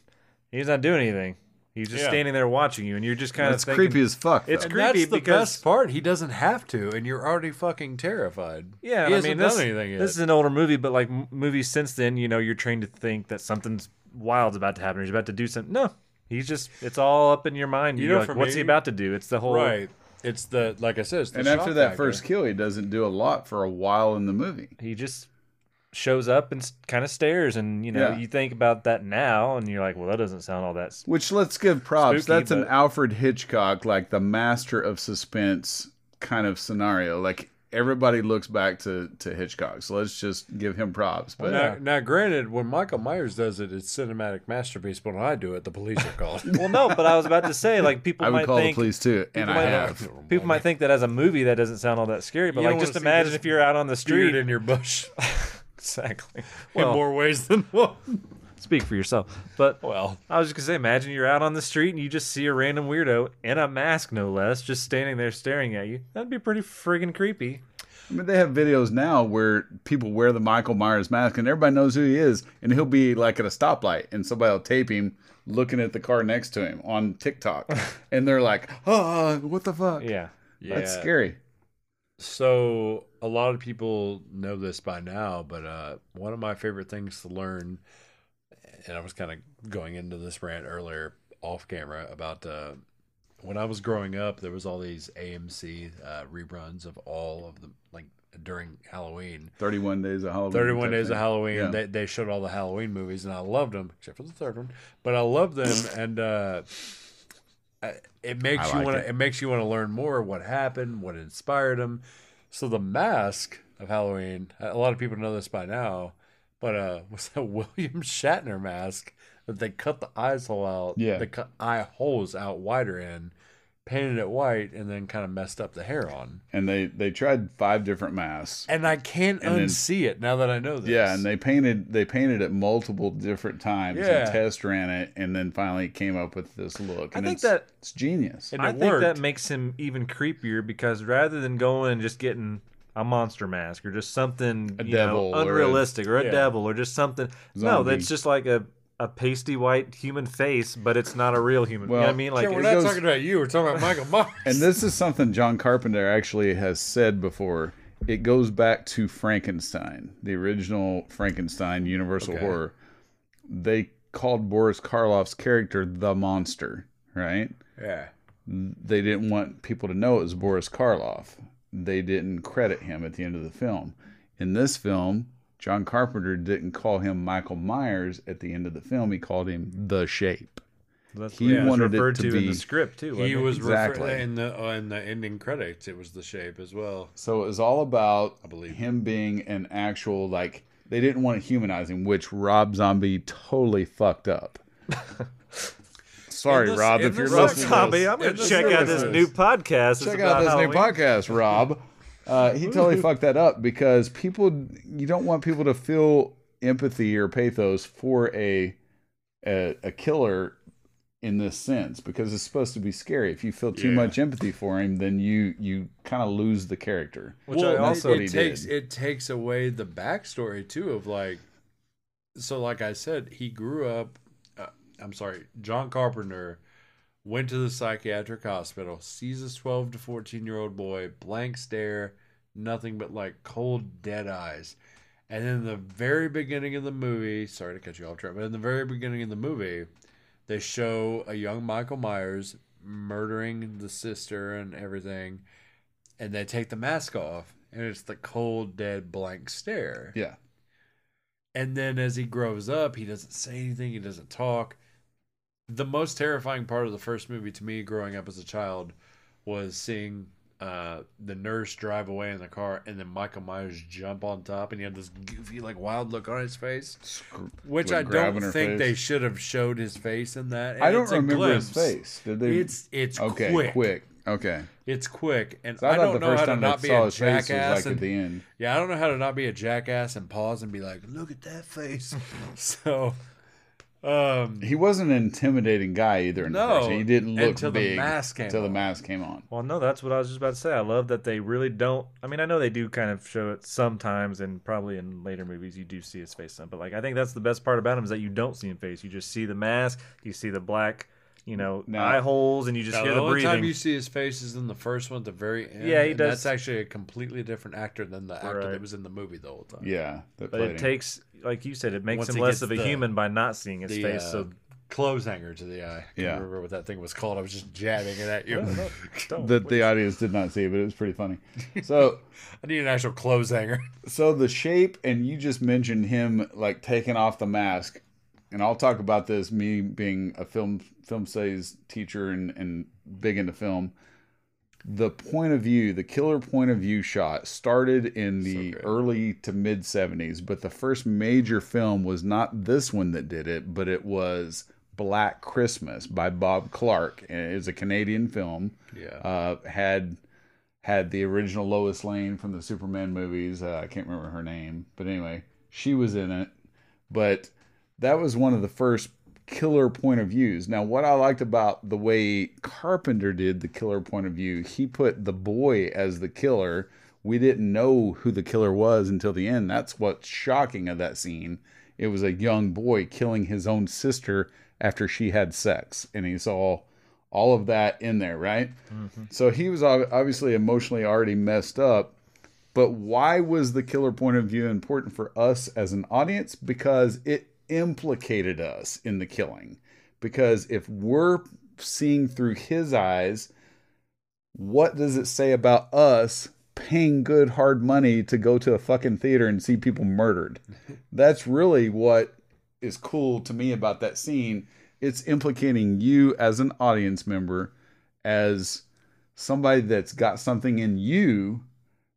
He's not doing anything. He's just Yeah. standing there watching you, and you're just kind That's of thinking, creepy as fuck. It's though. creepy that's the because- best part. He doesn't have to, and you're already fucking terrified. Yeah, he I hasn't mean, this, done anything yet. this is an older movie, but like movies since then, you know, you're trained to think that something's wild's about to happen. Or he's about to do something. No, he's just it's all up in your mind. You You're know, like, for what's he about to do? It's the whole right. It's the like I said. It's the and after that factor. first kill, he doesn't do a lot for a while in the movie. He just shows up and kind of stares, and you know, Yeah. you think about that now, and you're like, well, that doesn't sound all that. Which let's give props. Spooky, That's an Alfred Hitchcock, like the master of suspense kind of scenario. Like everybody looks back to to Hitchcock, so let's just give him props. But Now, now, granted, when Michael Myers does it, it's cinematic masterpiece. But when I do it, the police are called. Well, no, but I was about to say, like, people I would might call think the police too, and people I might- have. people might think that as a movie that doesn't sound all that scary, but You like, just imagine if you're out on the Street street. in your bush exactly. in more ways than one. speak for yourself. But Well, I was just gonna say, imagine you're out on the street and you just see a random weirdo in a mask, no less, just standing there staring at you. That'd be pretty friggin' creepy. I mean, they have videos now where people wear the Michael Myers mask, and everybody knows who he is, and he'll be like at a stoplight, and somebody will tape him looking at the car next to him on TikTok, and they're like, "Oh, what the fuck?" Yeah. That's scary. So a lot of people know this by now, but uh, one of my favorite things to learn, and I was kind of going into this rant earlier off camera about uh, when I was growing up, there was all these AMC uh, reruns of all of the like during Halloween. Thirty-one days of Halloween. 31 type Days of. Halloween. Yeah. They, they showed all the Halloween movies, and I loved them, except for the third one. But I loved them, and uh, it makes I you want it. to. It makes you want to learn more what happened, what inspired them. So the mask of Halloween. A lot of people know this by now, but uh, was that William Shatner mask that they cut the eyes hole out? Yeah. they cut eye holes out wider in, painted it white, and then kind of messed up the hair on. and they they tried five different masks. And I can't And then- unsee it now that I know this. Yeah, and they painted they painted it multiple different times Yeah. and test ran it, and then finally came up with this look. And I think it's, that- it's genius. And I it think that makes him even creepier because rather than going and just getting a monster mask or just something A you know, devil or a- unrealistic or a, Yeah. devil or just something no that's just like a, a pasty white human face but it's not a real human you know what I Well, mean Yeah, like we're it not goes- talking about you. We're talking about Michael Myers. And this is something John Carpenter actually has said before. it goes back to Frankenstein, the original Frankenstein Universal Okay. horror. They called Boris Karloff's character the monster, right? Yeah. They didn't want people to know it was Boris Karloff. They didn't credit him at the end of the film. In this film, John Carpenter didn't call him Michael Myers at the end of the film. He called him The Shape. That's He what it was wanted it referred to to, in be- the script too. He wasn't it? was Exactly. exactly in the uh, in the ending credits. It was the shape as well. So it was all about I believe. him being an actual like they didn't want to humanize him, which Rob Zombie totally fucked up. Sorry, In the- Rob, if you're Rob listening. to Zombie, this. I'm going to check out this new podcast. Check out this Halloween. new podcast, Rob. Uh, he totally fucked that up because people, you don't want people to feel empathy or pathos for a, a a killer in this sense because it's supposed to be scary. If you feel too Yeah. much empathy for him, then you you kind of lose the character. Which I it- also it, he takes did. it takes away the backstory too of like so like I said he grew up uh, I'm sorry John Carpenter went to the psychiatric hospital sees this 12 to 14 year old boy blank stare nothing but like cold dead eyes. And in the very beginning of the movie sorry to cut you off track but in the very beginning of the movie they show a young Michael Myers murdering the sister and everything and they take the mask off and it's the cold dead blank stare. Yeah. and then as he grows up he doesn't say anything he doesn't talk. The most terrifying part of the first movie to me growing up as a child was seeing uh, the nurse drive away in the car and then michael myers jump on top and he had this goofy like wild look on his face which Like i don't think face. they should have showed his face in that and I don't remember his face. Did they? it's it's okay, quick. quick. Okay. it's quick and So I, i, don't know how to not be a his face was jackass like and at the end. Yeah, I don't know how to not be a jackass and pause and be like, "Look at that face." so, um, He wasn't an intimidating guy either. In No, he didn't look until the big mask came until the mask came on. Well, no, that's what I was just about to say. I love that they really don't. I mean, I know they do kind of show it sometimes, and probably in later movies you do see his face some. But like, I think that's the best part about him is that you don't see him face. You just see the mask, you see the black, you know, Now- eye holes, and you just now, hear the the only time you see his face is in the first one at the very end. Yeah, he and does- That's actually a completely different actor than the actor Right. that was in the movie the whole time. Yeah, but played it takes, like you said, it makes Once him less of a the- human by not seeing his The face. uh, so clothes hanger to the eye. I Yeah. can't remember what that thing was called. I was just jabbing it at you. No, no, don't. that the audience did not see, but it was pretty funny. So, I need an actual clothes hanger. so the shape, and you just mentioned him like taking off the mask, and I'll talk about this. Me being a film film studies teacher and and big into film, the point of view, the killer point of view shot started in the good. early to mid '70s, but the first major film was not this one that did it, but it was Black Christmas by Bob Clark. And It's a Canadian film. Yeah. uh, had had the original Lois Lane from the Superman movies. Uh, I can't remember her name, but anyway, she was in it. But that was one of the first killer point of views. Now, what I liked about the way Carpenter did the killer point of view, he put the boy as the killer. We didn't know who the killer was until the end. That's what's shocking of that scene. It was a young boy killing his own sister after she had sex, and he saw all of that in there, right? Mm-hmm. So he was obviously emotionally already messed up. But why was the killer point of view important for us as an audience? Because it implicated us in the killing. Because if we're seeing through his eyes, what does it say about us paying good hard money to go to a fucking theater and see people murdered? That's really what is cool to me about that scene. It's implicating you as an audience member, as somebody that's got something in you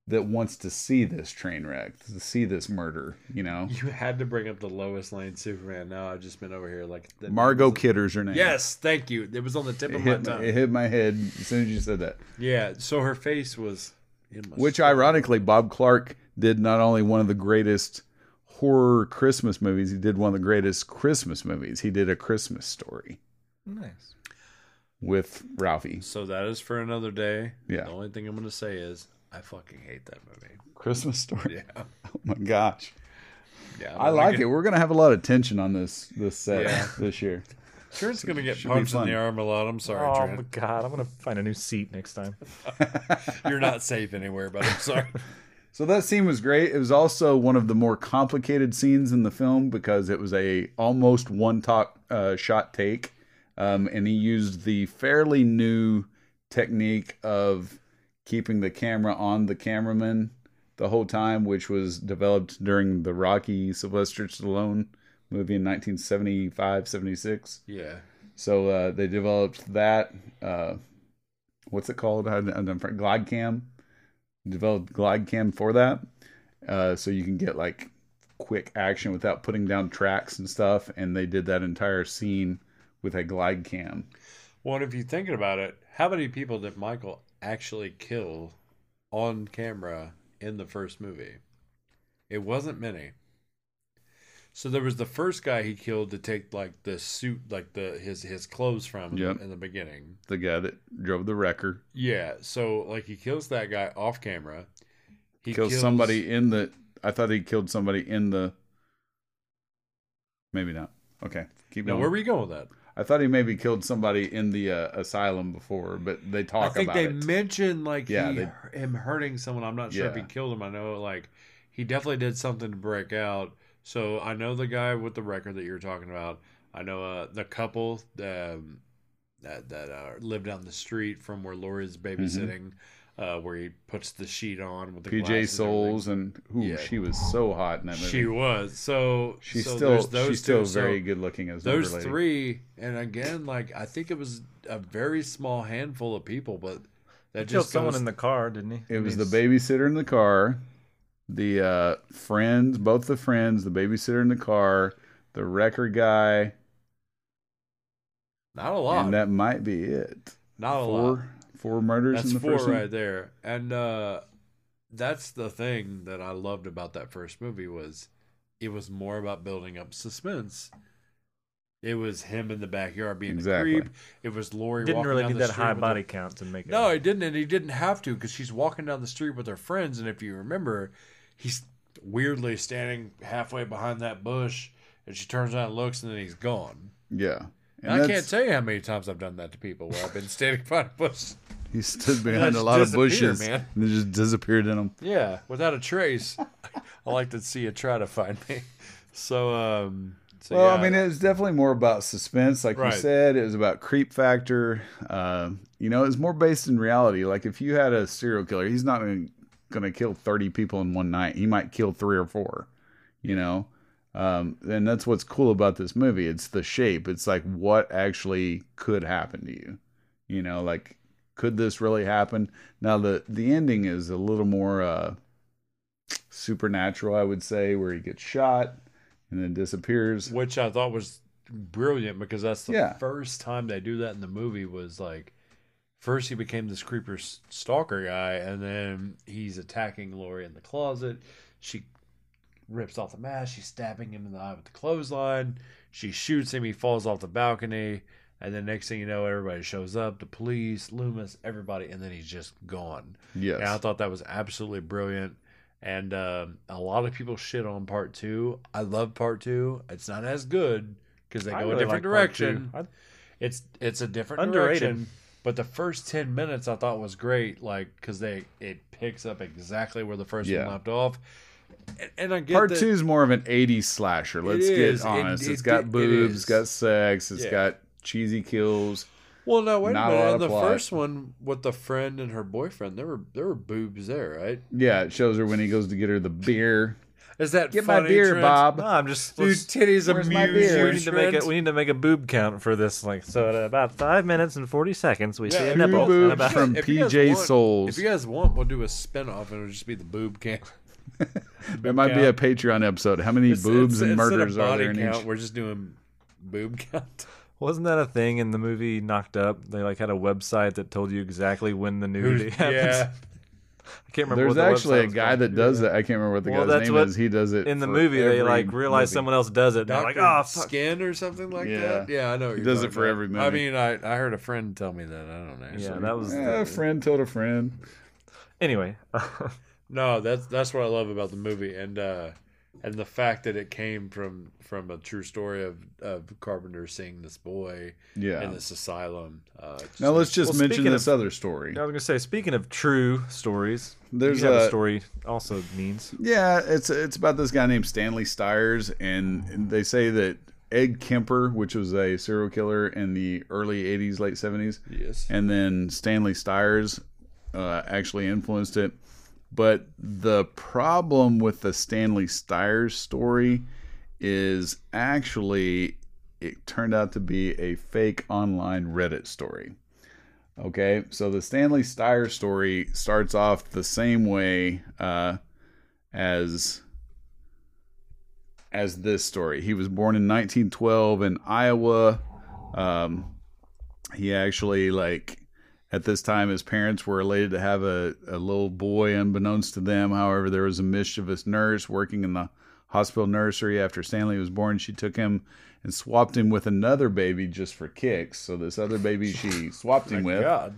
that wants to see this train wreck, to see this murder, you know? You had to bring up the Lois Lane Superman. Now I've just been over here like the Margot Kidder's her name. Yes, thank you. It was on the tip It of my hit, my, tongue. it hit my head as soon as you said that. Yeah, so her face was in my Which, stomach. ironically, Bob Clark did not only one of the greatest horror Christmas movies, he did one of the greatest Christmas movies. He did A Christmas Story nice. with Ralphie. So that is for another day. Yeah. The only thing I'm going to say is I fucking hate that movie. Christmas Story. Yeah. Oh my gosh. Yeah. I like it. We're gonna have a lot of tension on this this set Yeah. this year. Trent's going to get Should punched in the arm a lot. I'm sorry, Oh Trent. my god, I'm gonna find a new seat next time. You're not safe anywhere, but I'm sorry. So that scene was great. It was also one of the more complicated scenes in the film because it was a almost one talk uh, shot take, um, and he used the fairly new technique of keeping the camera on the cameraman the whole time, which was developed during the Rocky Sylvester Stallone movie in 1975 76. Yeah. So uh, they developed that. Uh, what's it called? I, I, glide cam. Developed glide cam for that, uh, so you can get like quick action without putting down tracks and stuff. And they did that entire scene with a glide cam. Well, if you're thinking about it, how many people did Michael actually kill on camera in the first movie? It wasn't many. So there was the first guy he killed to take like the suit, like the his his clothes from Yep. in the beginning. The guy that drove the wrecker Yeah, so like he kills that guy off camera. He kills somebody in the. I thought he killed somebody in the. Maybe not. Okay, keep going. where were you going with that? I thought he maybe killed somebody in the uh, asylum before, but they talk about it. I think they it. mentioned like Yeah, he, they- him hurting someone. I'm not sure if he killed him. I know like he definitely did something to break out. So I know the guy with the record that you're talking about. I know uh, the couple um, that that uh, live down the street from where Laurie's babysitting, uh, where he puts the sheet on with the PJ glasses and. Soles and ooh, Yeah. she was so hot in that movie. She was so. she's so still those she's still two. So very good looking as those lady. three, and again, like I think it was a very small handful of people, but that Killed just someone goes- in the car, didn't he? It was the babysitter in the car, the uh, friends, both the friends, the babysitter in the car, the record guy, not a lot. and that might be it. Not a four, lot. Four murders That's in the four first one? right there, and uh, that's the thing that I loved about that first movie was it was more about building up suspense. It was him in the backyard being Exactly. a creep. It was Laurie Didn't walking really down need the that high body her- count to make it. No, he didn't, and he didn't have to because she's walking down the street with her friends, and if you remember, he's weirdly standing halfway behind that bush, and she turns around and looks, and then he's gone. Yeah. And I can't tell you how many times I've done that to people where I've been standing behind a bush. He stood behind a lot of bushes man. and just disappeared in them. Yeah, without a trace. I like to see you try to find me. So, um, so Well, yeah. I mean, it was definitely more about suspense, like Right. you said. It was about creep factor. Uh, you know, it was more based in reality. Like if you had a serial killer, he's not going to kill thirty people in one night. He might kill three or four. You know, um, and that's what's cool about this movie. It's the shape. It's like what actually could happen to you. You know, like could this really happen? Now the the ending is a little more uh, supernatural, I would say, where he gets shot and then disappears. which I thought was brilliant because that's the Yeah. first time they do that in the movie was like first he became this creeper stalker guy and then he's attacking Laurie in the closet. She rips off the mask, she's stabbing him in the eye with the clothesline. She shoots him, he falls off the balcony, and then next thing you know everybody shows up, the police, Loomis, everybody, and then he's just gone. Yes. And I thought that was absolutely brilliant. And um, a lot of people shit on part two. I love part two. It's not as good because they go really a different like direction. I- It's it's a different Underrated. direction. But the first ten minutes I thought was great, like because they it picks up exactly where the first Yeah. one left off. And, and I get Part two is more of an 80s slasher. Let's get. Honest. it- it's got it boobs, it's got sex, It's Yeah. got cheesy kills. Well, no, wait Not a a minute. lot In the plot. first one with the friend and her boyfriend, there were there were boobs there, right? Yeah, it shows her when he goes to get her the beer. Is that Get my beer, Trent? Bob. No, I'm just. Dude, titties Where's my amuse beer? you, we need to make a we need to make a boob count for this. Like so, at about five minutes and forty seconds, we Yeah, see a nipple. boobs about- from If PJ want- Soles. If you guys want, we'll do a spin-off and it'll just be the boob count. It might be a Patreon episode. How many It's- boobs it's- and murders are there in count, each? We're just doing boob count. Wasn't that a thing in the movie Knocked Up? They like had a website that told you exactly when the nudity Who's- happens. yeah, I can't remember. There's what the actually a guy called. that does that. I can't remember what the Well, guy's that's name what- is. He does it in the movie. They like realize movie. someone else does it. And they're like, oh fuck. Skin or something like Yeah. that. Yeah, I know. What He you're does it for about. every movie. I mean, I I heard a friend tell me that. I don't know. Yeah, so- that was. Eh, a friend told a friend. Anyway, No, that's that's what I love about the movie, and uh, and the fact that it came from from a true story of of Carpenter seeing this boy Yeah. in this asylum. Uh, just Now let's just Well, mention this of- other story. I was gonna say, speaking of true stories, There's you have a a- story also means. Yeah, it's it's about this guy named Stanley Stires, and they say that Ed Kemper, which was a serial killer in the early '80s, late '70s, yes, and then Stanley Stires uh, actually influenced it. But the problem with the Stanley Stires story is actually it turned out to be a fake online Reddit story. Okay, so the Stanley Stires story starts off the same way uh, as as this story. He was born in 1912 in Iowa. Um, he actually like at this time his parents were elated to have a, a little boy unbeknownst to them however there was a mischievous nurse working in the hospital nursery after stanley was born she took him and swapped him with another baby just for kicks so this other baby she swapped him with God,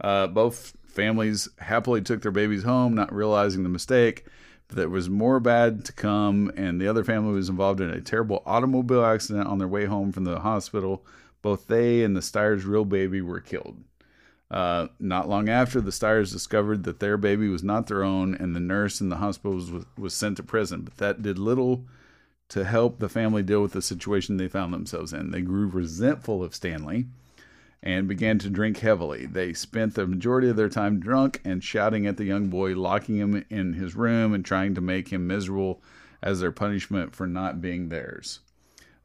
uh, both families happily took their babies home, not realizing the mistake. But there was more bad to come, and the other family was involved in a terrible automobile accident on their way home from the hospital. Both they and the Stires' real baby were killed. Uh, not long after, the Stires discovered that their baby was not their own, and the nurse in the hospital was, was sent to prison. But that did little to help the family deal with the situation they found themselves in. They grew resentful of Stanley and began to drink heavily. They spent the majority of their time drunk and shouting at the young boy, locking him in his room and trying to make him miserable as their punishment for not being theirs.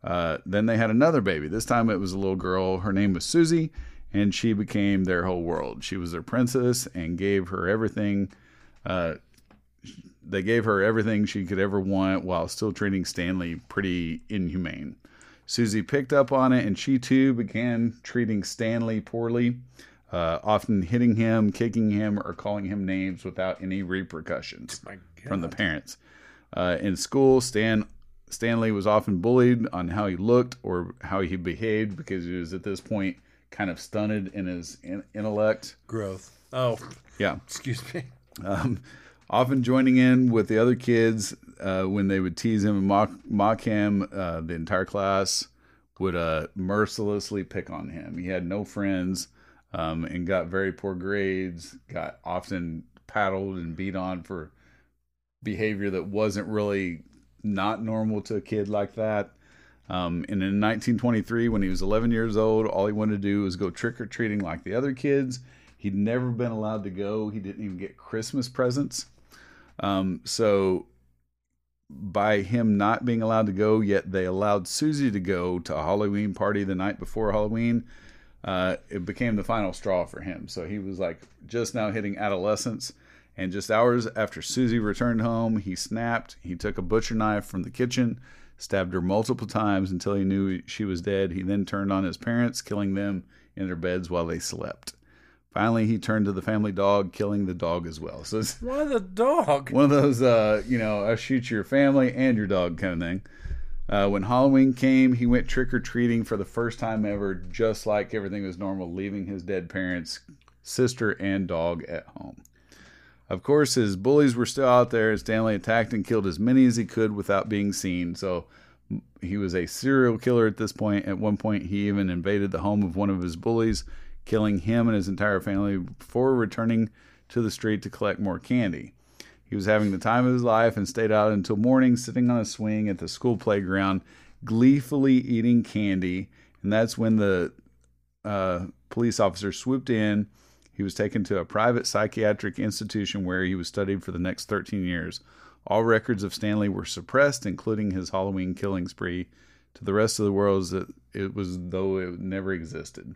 Uh, then they had another baby. This time it was a little girl. Her name was Susie, and she became their whole world. She was their princess and gave her everything. Uh, they gave her everything she could ever want while still treating Stanley pretty inhumane. Susie picked up on it and she too began treating Stanley poorly, uh, often hitting him, kicking him, or calling him names without any repercussions from the parents. Uh, in school, Stan Stanley was often bullied on how he looked or how he behaved because he was at this point kind of stunted in his in- intellect. growth. Oh, Yeah. excuse me. Um, often joining in with the other kids uh, when they would tease him and mock, mock him. Uh, the entire class would uh, mercilessly pick on him. He had no friends um, and got very poor grades, got often paddled and beat on for behavior that wasn't really not normal to a kid like that. Um, and in 1923, when he was 11 years old, all he wanted to do was go trick or treating like the other kids. He'd never been allowed to go. He didn't even get Christmas presents. Um, so, by him not being allowed to go, yet they allowed Susie to go to a Halloween party the night before Halloween, uh, it became the final straw for him. So, he was like just now hitting adolescence. And just hours after Susie returned home, he snapped. He took a butcher knife from the kitchen, stabbed her multiple times until he knew she was dead. He then turned on his parents, killing them in their beds while they slept. Finally, he turned to the family dog, killing the dog as well. So it's Why the dog? one of those, uh, you know, I shoot your family and your dog kind of thing. Uh, when Halloween came, he went trick or treating for the first time ever, just like everything was normal, leaving his dead parents, sister, and dog at home. Of course, his bullies were still out there, Stanley attacked and killed as many as he could without being seen. So he was a serial killer at this point. At one point, he even invaded the home of one of his bullies, killing him and his entire family before returning to the street to collect more candy. He was having the time of his life and stayed out until morning, sitting on a swing at the school playground, gleefully eating candy. And that's when the uh, police officer swooped in. He was taken to a private psychiatric institution where he was studied for the next 13 years. All records of Stanley were suppressed, including his Halloween killing spree. To the rest of the world, it was as though it never existed.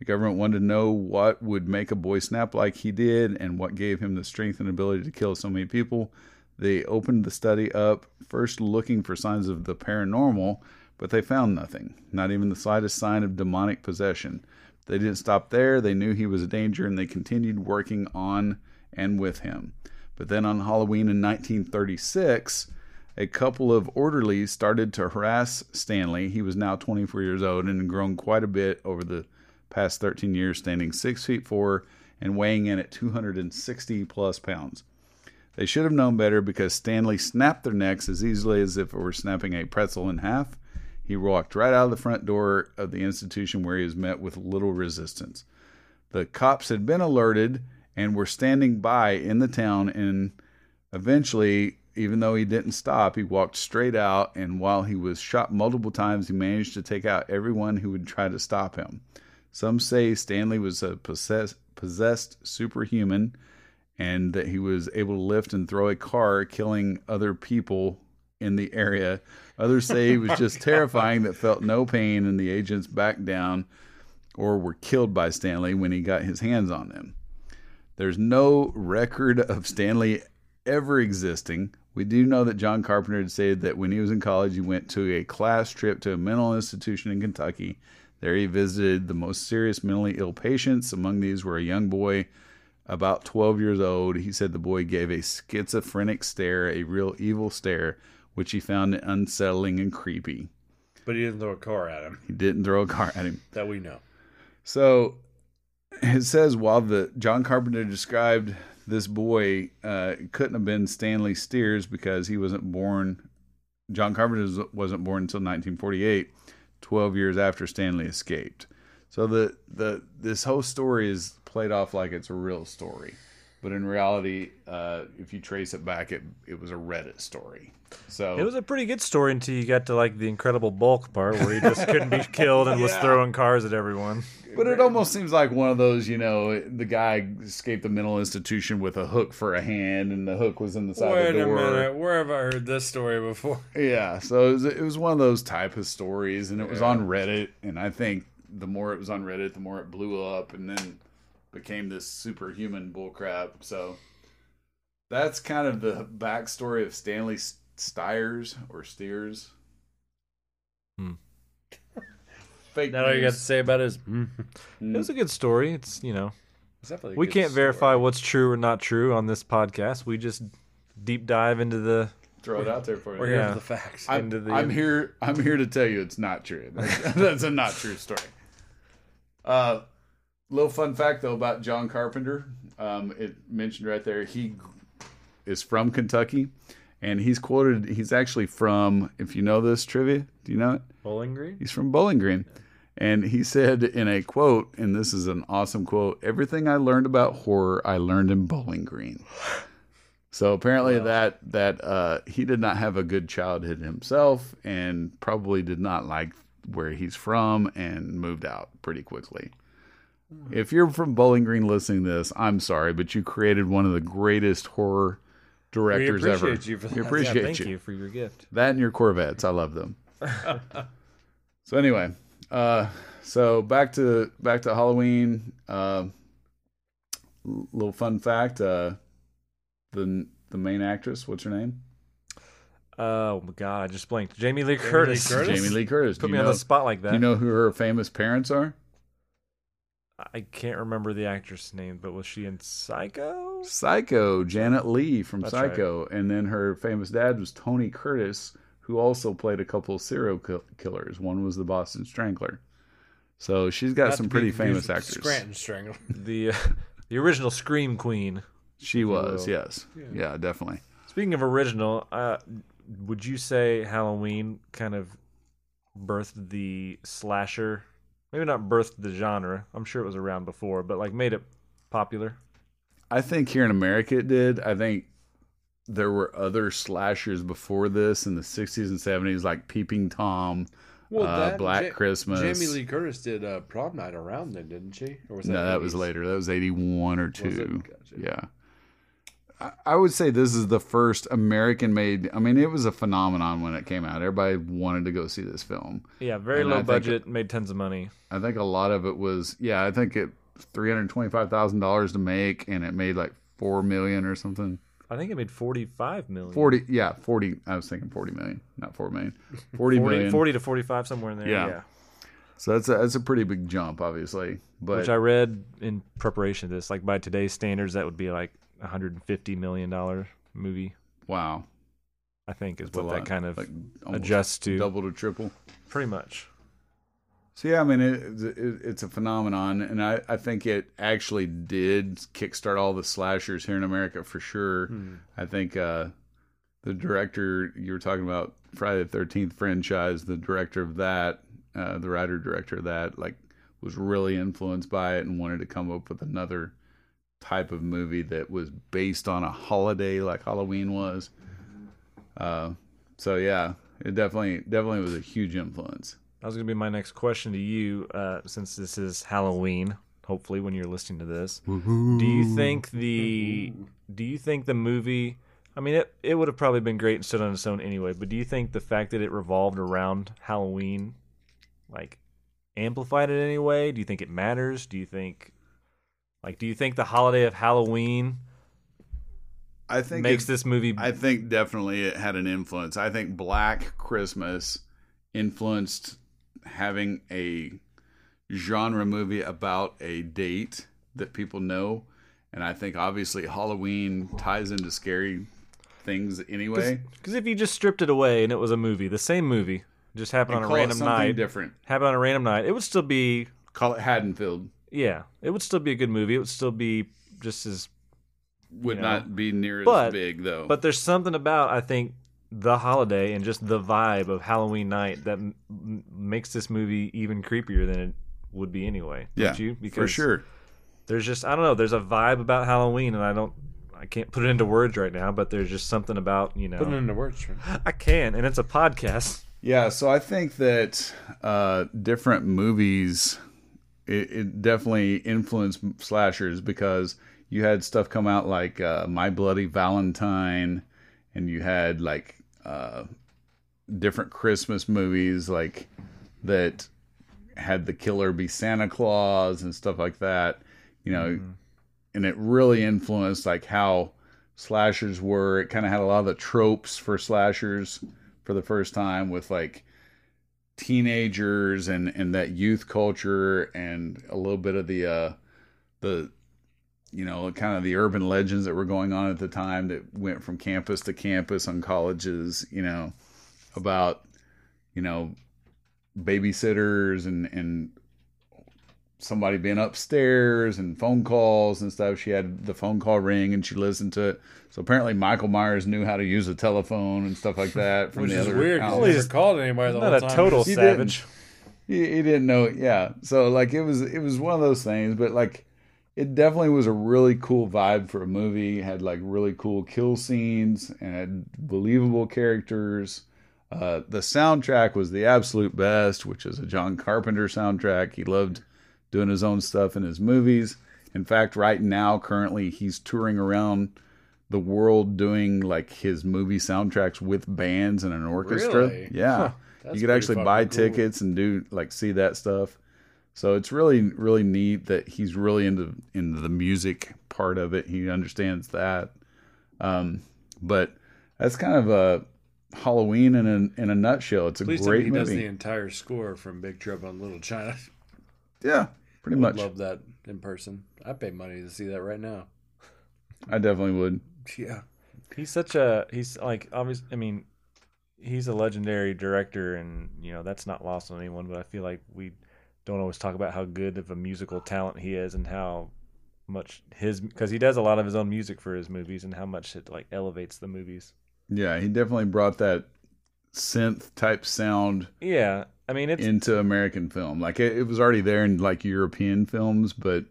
The government wanted to know what would make a boy snap like he did and what gave him the strength and ability to kill so many people. They opened the study up, first looking for signs of the paranormal, but they found nothing, not even the slightest sign of demonic possession. They didn't stop there. They knew he was a danger and they continued working on and with him. But then on Halloween in 1936, a couple of orderlies started to harass Stanley. He was now 24 years old and had grown quite a bit over the past 13 years, standing 6 feet 4 and weighing in at 260 plus pounds. They should have known better because Stanley snapped their necks as easily as if it were snapping a pretzel in half. He walked right out of the front door of the institution where he was met with little resistance. The cops had been alerted and were standing by in the town, and eventually, even though he didn't stop, he walked straight out. And while he was shot multiple times, he managed to take out everyone who would try to stop him. Some say Stanley was a possessed, possessed superhuman and that he was able to lift and throw a car, killing other people in the area. Others say he was just terrifying that felt no pain, and the agents backed down or were killed by Stanley when he got his hands on them. There's no record of Stanley ever existing. We do know that John Carpenter had said that when he was in college, he went to a class trip to a mental institution in Kentucky. There, he visited the most serious mentally ill patients. Among these were a young boy about 12 years old. He said the boy gave a schizophrenic stare, a real evil stare, which he found unsettling and creepy. But he didn't throw a car at him. He didn't throw a car at him. That we know. So it says while the John Carpenter described this boy, uh, it couldn't have been Stanley Steers because he wasn't born. John Carpenter wasn't born until 1948, 12 years after Stanley escaped. So the the this whole story is played off like it's a real story, but in reality, uh, if you trace it back, it it was a Reddit story. So It was a pretty good story until you got to like the incredible Hulk part where he just couldn't be killed and was throwing cars at everyone. But it almost seems like one of those, you know, the guy escaped the mental institution with a hook for a hand, and the hook was in the side Wait of the door. Wait a minute. Where have I heard this story before? Yeah, so it was, it was one of those type of stories, and it was Yeah. on Reddit. And I think the more it was on Reddit, the more it blew up, and then became this superhuman bullcrap. So that's kind of the backstory of Stanley Stiers or Steers. Hmm. Fake Now all you got to say about it is, mm, It was a good story. It's you know it's definitely a we good can't verify what's true or not true on this podcast. We just deep dive into the Throw it out there for you. We're here Yeah. for the facts. I'm, into the- I'm here. I'm here to tell you it's not true. That's, that's a not true story. Uh, little fun fact though about John Carpenter. Um, it mentioned right there he is from Kentucky, and he's quoted. He's actually from. If you know this trivia, do you know it? Bowling Green. He's from Bowling Green. And he said in a quote, and this is an awesome quote everything I learned about horror, I learned in Bowling Green. So apparently that that uh, he did not have a good childhood himself, and probably did not like where he's from, and moved out pretty quickly. If you're from Bowling Green listening to this, I'm sorry, but you created one of the greatest horror we directors ever. appreciate you for that. We appreciate yeah, thank you. you. for your gift. That and your Corvettes, I love them. so anyway, uh, so back to back to Halloween. Uh, little fun fact: uh, the the main actress, what's her name? Oh my god, I just blanked. Jamie Lee Lee Curtis. Curtis? Jamie Lee Curtis. Put me you on know, the spot like that. you know who her famous parents are? I can't remember the actress name, but was she in Psycho? Psycho, Janet Leigh from That's right. Psycho, and then her famous dad was Tony Curtis, who also played a couple of serial kill- killers. One was the Boston Strangler. So she's got Not some to be pretty famous with actors. Scranton Strangler. The uh, the original Scream Queen. She was, will. yes, yeah, definitely. Speaking of original, uh, would you say Halloween kind of birthed the slasher? Maybe not birthed the genre. I'm sure it was around before, but like made it popular. I think here in America it did. I think there were other slashers before this in the 60s and 70s, like Peeping Tom, uh, Black Ja- Christmas. Jamie Lee Curtis did uh, prom night around then, didn't she? Or was that no, that was later. That was 81 or Was 2. Gotcha. Yeah. I- would say this is the first American made. I mean, it was a phenomenon when it came out. Everybody wanted to go see this film. Yeah, very And low budget, made tons of money. I think a lot of it was, yeah, I think it three hundred twenty-five thousand dollars to make, and it made like four million or something. I think it made 45 million. Forty, yeah, forty. I was thinking forty million, not four million. Forty 40, million. 40 to 45 somewhere in there. Yeah. Yeah. So that's a that's a pretty big jump, obviously. But Which I read in preparation of this, like by today's standards, that would be like 150 million dollar movie. wow, I think is that's what that kind of like adjusts to. double to triple. Pretty much. So yeah, I mean it, it, it's a phenomenon, and I, I think it actually did kickstart all the slashers here in America for sure. I think uh, the director you were talking about Friday the Thirteenth franchise, the director of that, uh, the writer director of that, like was really influenced by it and wanted to come up with another type of movie that was based on a holiday like Halloween was. Uh, so yeah, it definitely definitely was a huge influence. That was going to be my next question to you, uh, since this is Halloween. Hopefully, when you're listening to this, do you think the do you think the movie? I mean, it it would have probably been great and stood on its own anyway. But do you think the fact that it revolved around Halloween, like, amplified it anyway? Do you think it matters? Do you think, like, do you think the holiday of Halloween I think makes it- this movie? I think definitely it had an influence. I think Black Christmas influenced having a genre movie about a date that people know. And I think obviously Halloween ties into scary things anyway. Because if you just stripped it away and it was a movie, the same movie, just happened And on a random something night, different. happened on a random night, it would still be Call it Haddonfield. Yeah, it would still be a good movie. It would still be just as. Would You know. not be near But- as big though. But there's something about I think the holiday and just the vibe of Halloween night that m- m- makes this movie even creepier than it would be anyway. yeah, don't you? for sure. There's just I don't know. There's a vibe about Halloween, and I don't. I can't put it into words right now, but there's just something about you know. Put it into words. Trent. I can, and it's a podcast. Yeah, so I think that uh, different movies it, it definitely influenced slashers because you had stuff come out like uh, My Bloody Valentine, and you had like uh, different Christmas movies like that had the killer be Santa Claus and stuff like that. You know, and it really influenced like how slashers were. It kind of had a lot of the tropes for slashers for the first time with like teenagers and and that youth culture and a little bit of the uh the you know kind of the urban legends that were going on at the time that went from campus to campus on colleges you know about you know babysitters and and somebody being upstairs and phone calls and stuff she had the phone call ring and she listened to it so apparently michael myers knew how to use a telephone and stuff like that from Which the is other weird. 'cause outlets. He never called anybody the Not whole a total He didn't. savage. he, he didn't know yeah so like it was it was one of those things but like it definitely was a really cool vibe for a movie It had like really cool kill scenes and had believable characters uh, the soundtrack was the absolute best which is a john carpenter soundtrack he loved doing his own stuff in his movies in fact right now currently he's touring around the world doing like his movie soundtracks with bands and an orchestra Really? yeah Huh. You could actually buy cool. tickets and do like see that stuff. So it's really really neat that he's really into into the music part of it. He understands that. Um, but that's kind of a Halloween in a in a nutshell. It's a Please tell me great he does the entire score from Big Trouble in Little China. yeah, pretty I much. love that in person. I pay money to see that right now. I definitely would. Yeah. He's such a he's like obvious. I mean, he's a legendary director, and you know that's not lost on anyone. But I feel like we don't always talk about how good of a musical talent he is, and how much his because he does a lot of his own music for his movies, and how much it like elevates the movies. Yeah, he definitely brought that synth type sound Yeah, I mean it's into American film. Like it, it was already there in like European films, but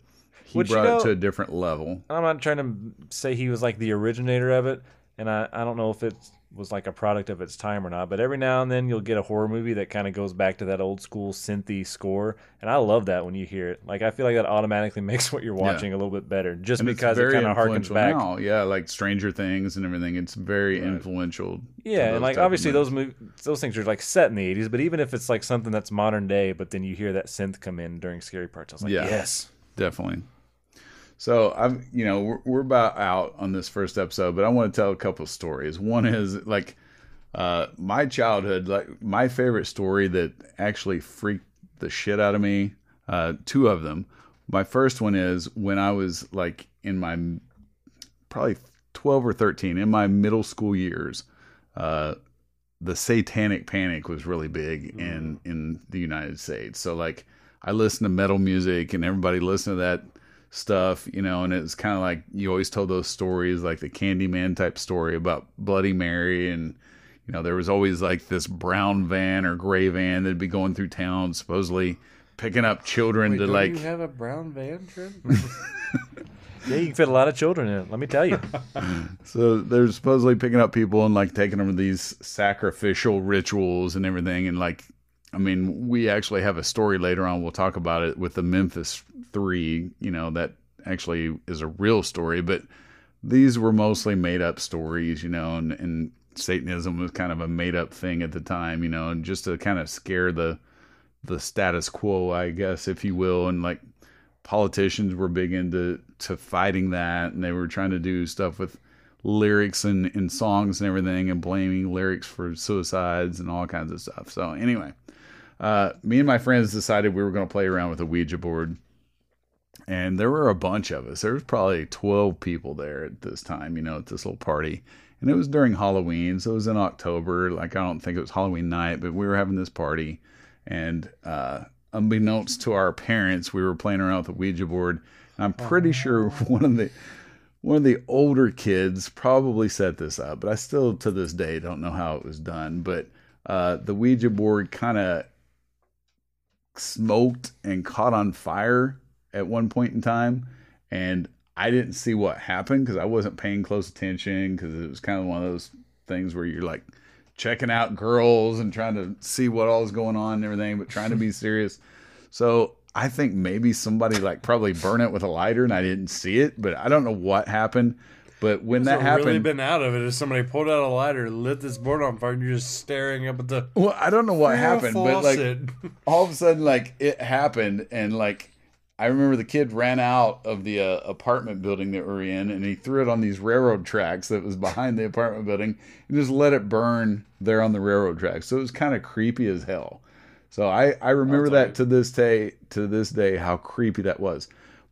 he Which, you brought know- it to a different level. I'm not trying to say he was like the originator of it, and I, I don't know if it was like a product of its time or not. But every now and then you'll get a horror movie that kind of goes back to that old school synthy score, and I love that when you hear it. Like I feel like that automatically makes what you're watching a little bit better, just And because it kind of harkens back. now. Yeah, like Stranger Things and everything. It's very influential. Yeah, and like obviously those movies, those things are like set in the '80s. But even if it's like something that's modern day, but then you hear that synth come in during scary parts, I was like, Yeah. yes. definitely. So I'm, you know, we're, we're about out on this first episode, but I want to tell a couple stories. One is like uh, my childhood, like my favorite story that actually freaked the shit out of me. Uh, two of them. My first one is when I was like in my probably 12 or 13 in my middle school years. Uh, the satanic panic was really big in in the United States. So like I listened to metal music and everybody listened to that stuff, you know, and it's kind of like you always told those stories like the Candyman type story about Bloody Mary and you know, there was always like this brown van or gray van that'd be going through town supposedly picking up children Wait, to like you have a brown van, Trent? Yeah, you can fit a lot of children in it. Let me tell you. So they're supposedly picking up people and like taking them to these sacrificial rituals and everything. And like, I mean, we actually have a story later on. We'll talk about it with the Memphis Three. You know, that actually is a real story, but these were mostly made up stories. You know, and and Satanism was kind of a made up thing at the time. You know, and just to kind of scare the the status quo, I guess, if you will, and like politicians were big into to fighting that and they were trying to do stuff with lyrics and, and songs and everything and blaming lyrics for suicides and all kinds of stuff so anyway uh, me and my friends decided we were going to play around with a ouija board and there were a bunch of us. There was probably 12 people there at this time you know at this little party. And it was during halloween so it was in october. Like i don't think it was halloween night but we were having this party. And uh, unbeknownst to our parents, we were playing around with the Ouija board. And I'm pretty sure one of the one of the older kids probably set this up, but I still to this day don't know how it was done. But uh, the Ouija board kind of smoked and caught on fire at one point in time, and I didn't see what happened because I wasn't paying close attention because it was kind of one of those things where you're like checking out girls and trying to see what all all's going on and everything, but trying to be serious. So I think maybe somebody like probably burned it with a lighter and I didn't see it, but I don't know what happened. But when that happened, really been out of it is somebody pulled out a lighter, lit this board on fire, and you're just staring up at the well, I don't know what happened, but like all of a sudden, like it happened, and like I remember the kid ran out of the uh, apartment building that we are in, and he threw it on these railroad tracks that was behind the apartment building, and just let it burn there on the railroad tracks. So it was kind of creepy as hell. So I I remember that to this day to this day how creepy that was.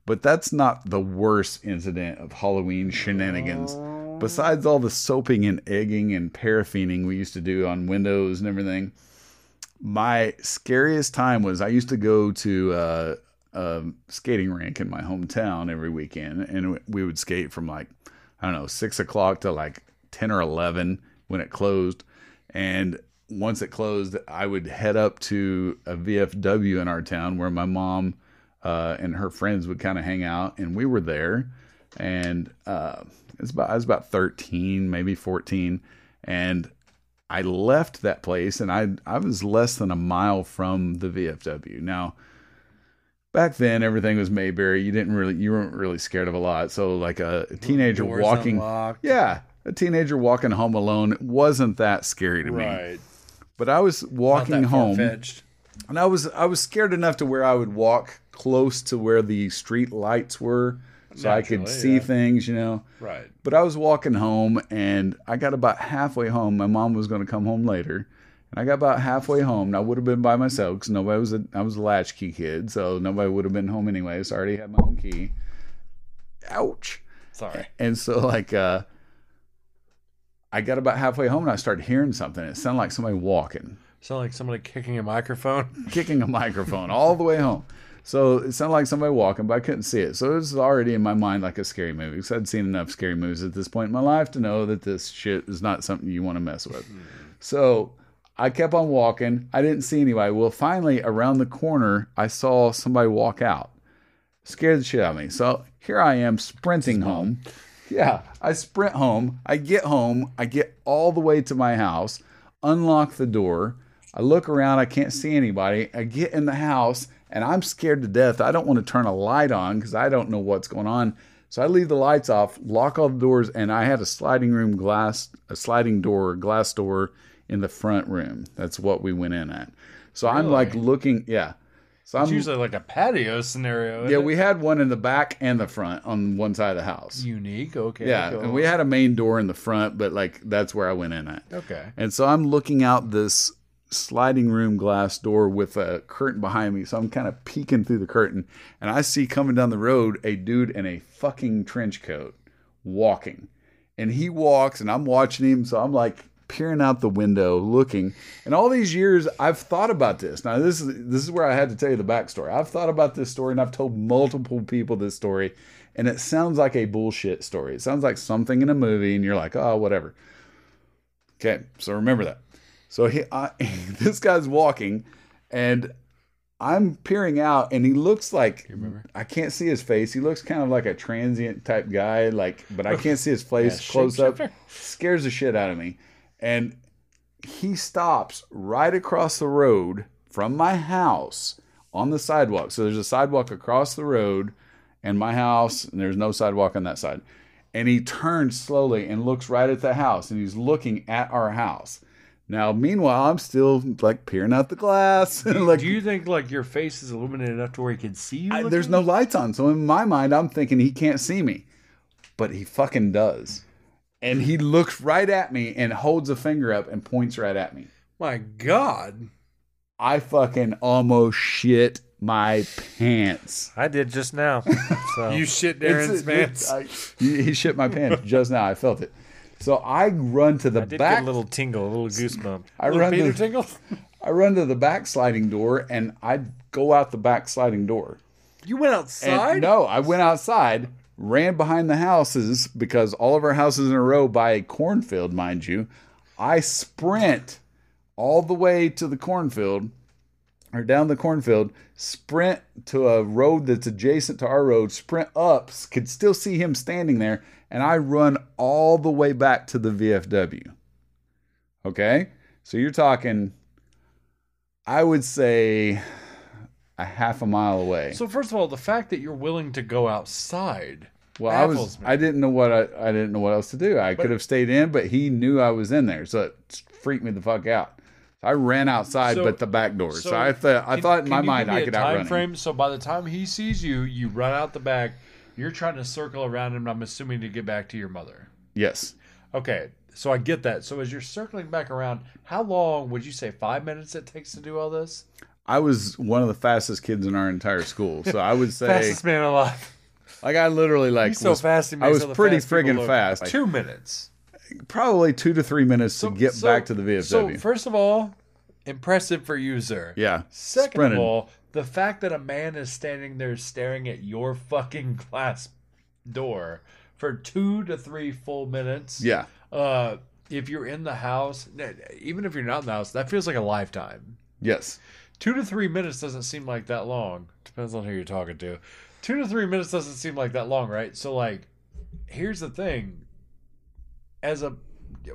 But that's not the worst incident of Halloween shenanigans. Besides all the soaping and egging and paraffining we used to do on windows and everything, my scariest time was I used to go to uh, a skating rink in my hometown every weekend, and we would skate from like I don't know six o'clock to like ten or eleven when it closed, and once it closed, I would head up to a VFW in our town where my mom uh, and her friends would kind of hang out, and we were there, and uh, it's about I was about thirteen, maybe fourteen, and I left that place, and I I was less than a mile from the VFW. Now, back then, everything was Mayberry. You didn't really you weren't really scared of a lot. So, like a, a teenager Doors walking, unlocked. yeah, a teenager walking home alone wasn't that scary to me. right. But I was walking home, far-fetched. and I was I was scared enough to where I would walk close to where the street lights were, so I could see yeah. things, you know. Right. But I was walking home, and I got about halfway home. My mom was going to come home later, and I got about halfway home. And I would have been by myself because nobody was. A, I was a latchkey kid, so nobody would have been home anyway. So I already had my own key. Ouch. Sorry. And so like uh I got about halfway home and I started hearing something. It sounded like somebody walking, Sounded like somebody kicking a microphone. kicking a microphone all the way home. So it sounded like somebody walking, but I couldn't see it. So it was already in my mind like a scary movie because I'd seen enough scary movies at this point in my life to know that this shit is not something you want to mess with. So I kept on walking. I didn't see anybody. Well, finally, around the corner, I saw somebody walk out. Scared the shit out of me. So here I am sprinting home. Yeah, I sprint home. I get home. I get all the way to my house, unlock the door. I look around. I can't see anybody. I get in the house and I'm scared to death. I don't want to turn a light on because I don't know what's going on. So I leave the lights off, lock all the doors, and I had a sliding room glass, a sliding door, glass door in the front room. That's what we went in at. So I'm like looking, yeah. So I'm usually like a patio scenario. yeah. We had one in the back and the front on one side of the house. unique. Okay. Yeah, go and we had a main door in the front, but like that's where I went in at. Okay. And so I'm looking out this sliding room glass door with a curtain behind me. So I'm kind of peeking through the curtain and I see coming down the road a dude in a fucking trench coat walking. And he walks and I'm watching him. So I'm like peering out the window, looking. And all these years, I've thought about this. Now, this is this is where I had to tell you the backstory. I've thought about this story, and I've told multiple people this story, and it sounds like a bullshit story. It sounds like something in a movie, and you're like, oh, whatever. Okay, so remember that. So he, I, this guy's walking, and I'm peering out, and he looks like I can't see his face. He looks kind of like a transient type guy, like, but I can't see his face Yeah, close up. Scares the shit out of me. And he stops right across the road from my house on the sidewalk. So there's a sidewalk across the road and my house, and there's no sidewalk on that side. And he turns slowly and looks right at the house, and he's looking at our house. Now, meanwhile, I'm still like peering out the glass. and like, Do you think like your face is illuminated enough to where he can see you? I- there's no lights on. So in my mind, I'm thinking he can't see me, but he fucking does. And he looks right at me and holds a finger up and points right at me. My God. I fucking almost shit my pants. I did just now. So You shit It's- Darren's pants. I- he he shit my pants just now. I felt it. So I run to the I did back. get a little tingle, a little goosebump. I Little run Peter to, Tingle. I run to the back sliding door and I go out the back sliding door. You went And outside. no, I went outside, ran behind the houses because all of our houses in a row by a cornfield, mind you. I sprint all the way to the cornfield or down the cornfield, sprint to a road that's adjacent to our road, sprint up, could still see him standing there, and I run all the way back to the VFW. Okay? So you're talking, I would say, a half a mile away. So first of all, the fact that you're willing to go outside. Well, I was me. I didn't know what I, I didn't know what else to do. I could have stayed in, but he knew I was in there, so it freaked me the fuck out. So I ran outside, So- but the back door. So, so I thought I thought in my mind I could time outrun him. So by the time he sees you, you run out the back. You're trying to circle around him. I'm assuming to get back to your mother. Yes, Okay, so I get that. So as you're circling back around, how long would you say? Five minutes it takes to do all this? I was one of the fastest kids in our entire school, so I would say Fastest man alive. like I literally like He's so was- fast. I was pretty fast friggin' fast. Two minutes. Probably two to three minutes to get So- back to the VFW. So first of all, impressive for you, sir. yeah, Second sprinted. of all, the fact that a man is standing there staring at your fucking glass door for two to three full minutes. yeah, Uh, if you're in the house, even if you're not in the house, that feels like a lifetime. yes, Two to three minutes doesn't seem like that long. Depends on who you're talking to. Two to three minutes doesn't seem like that long, right? So, like, here's the thing. As a,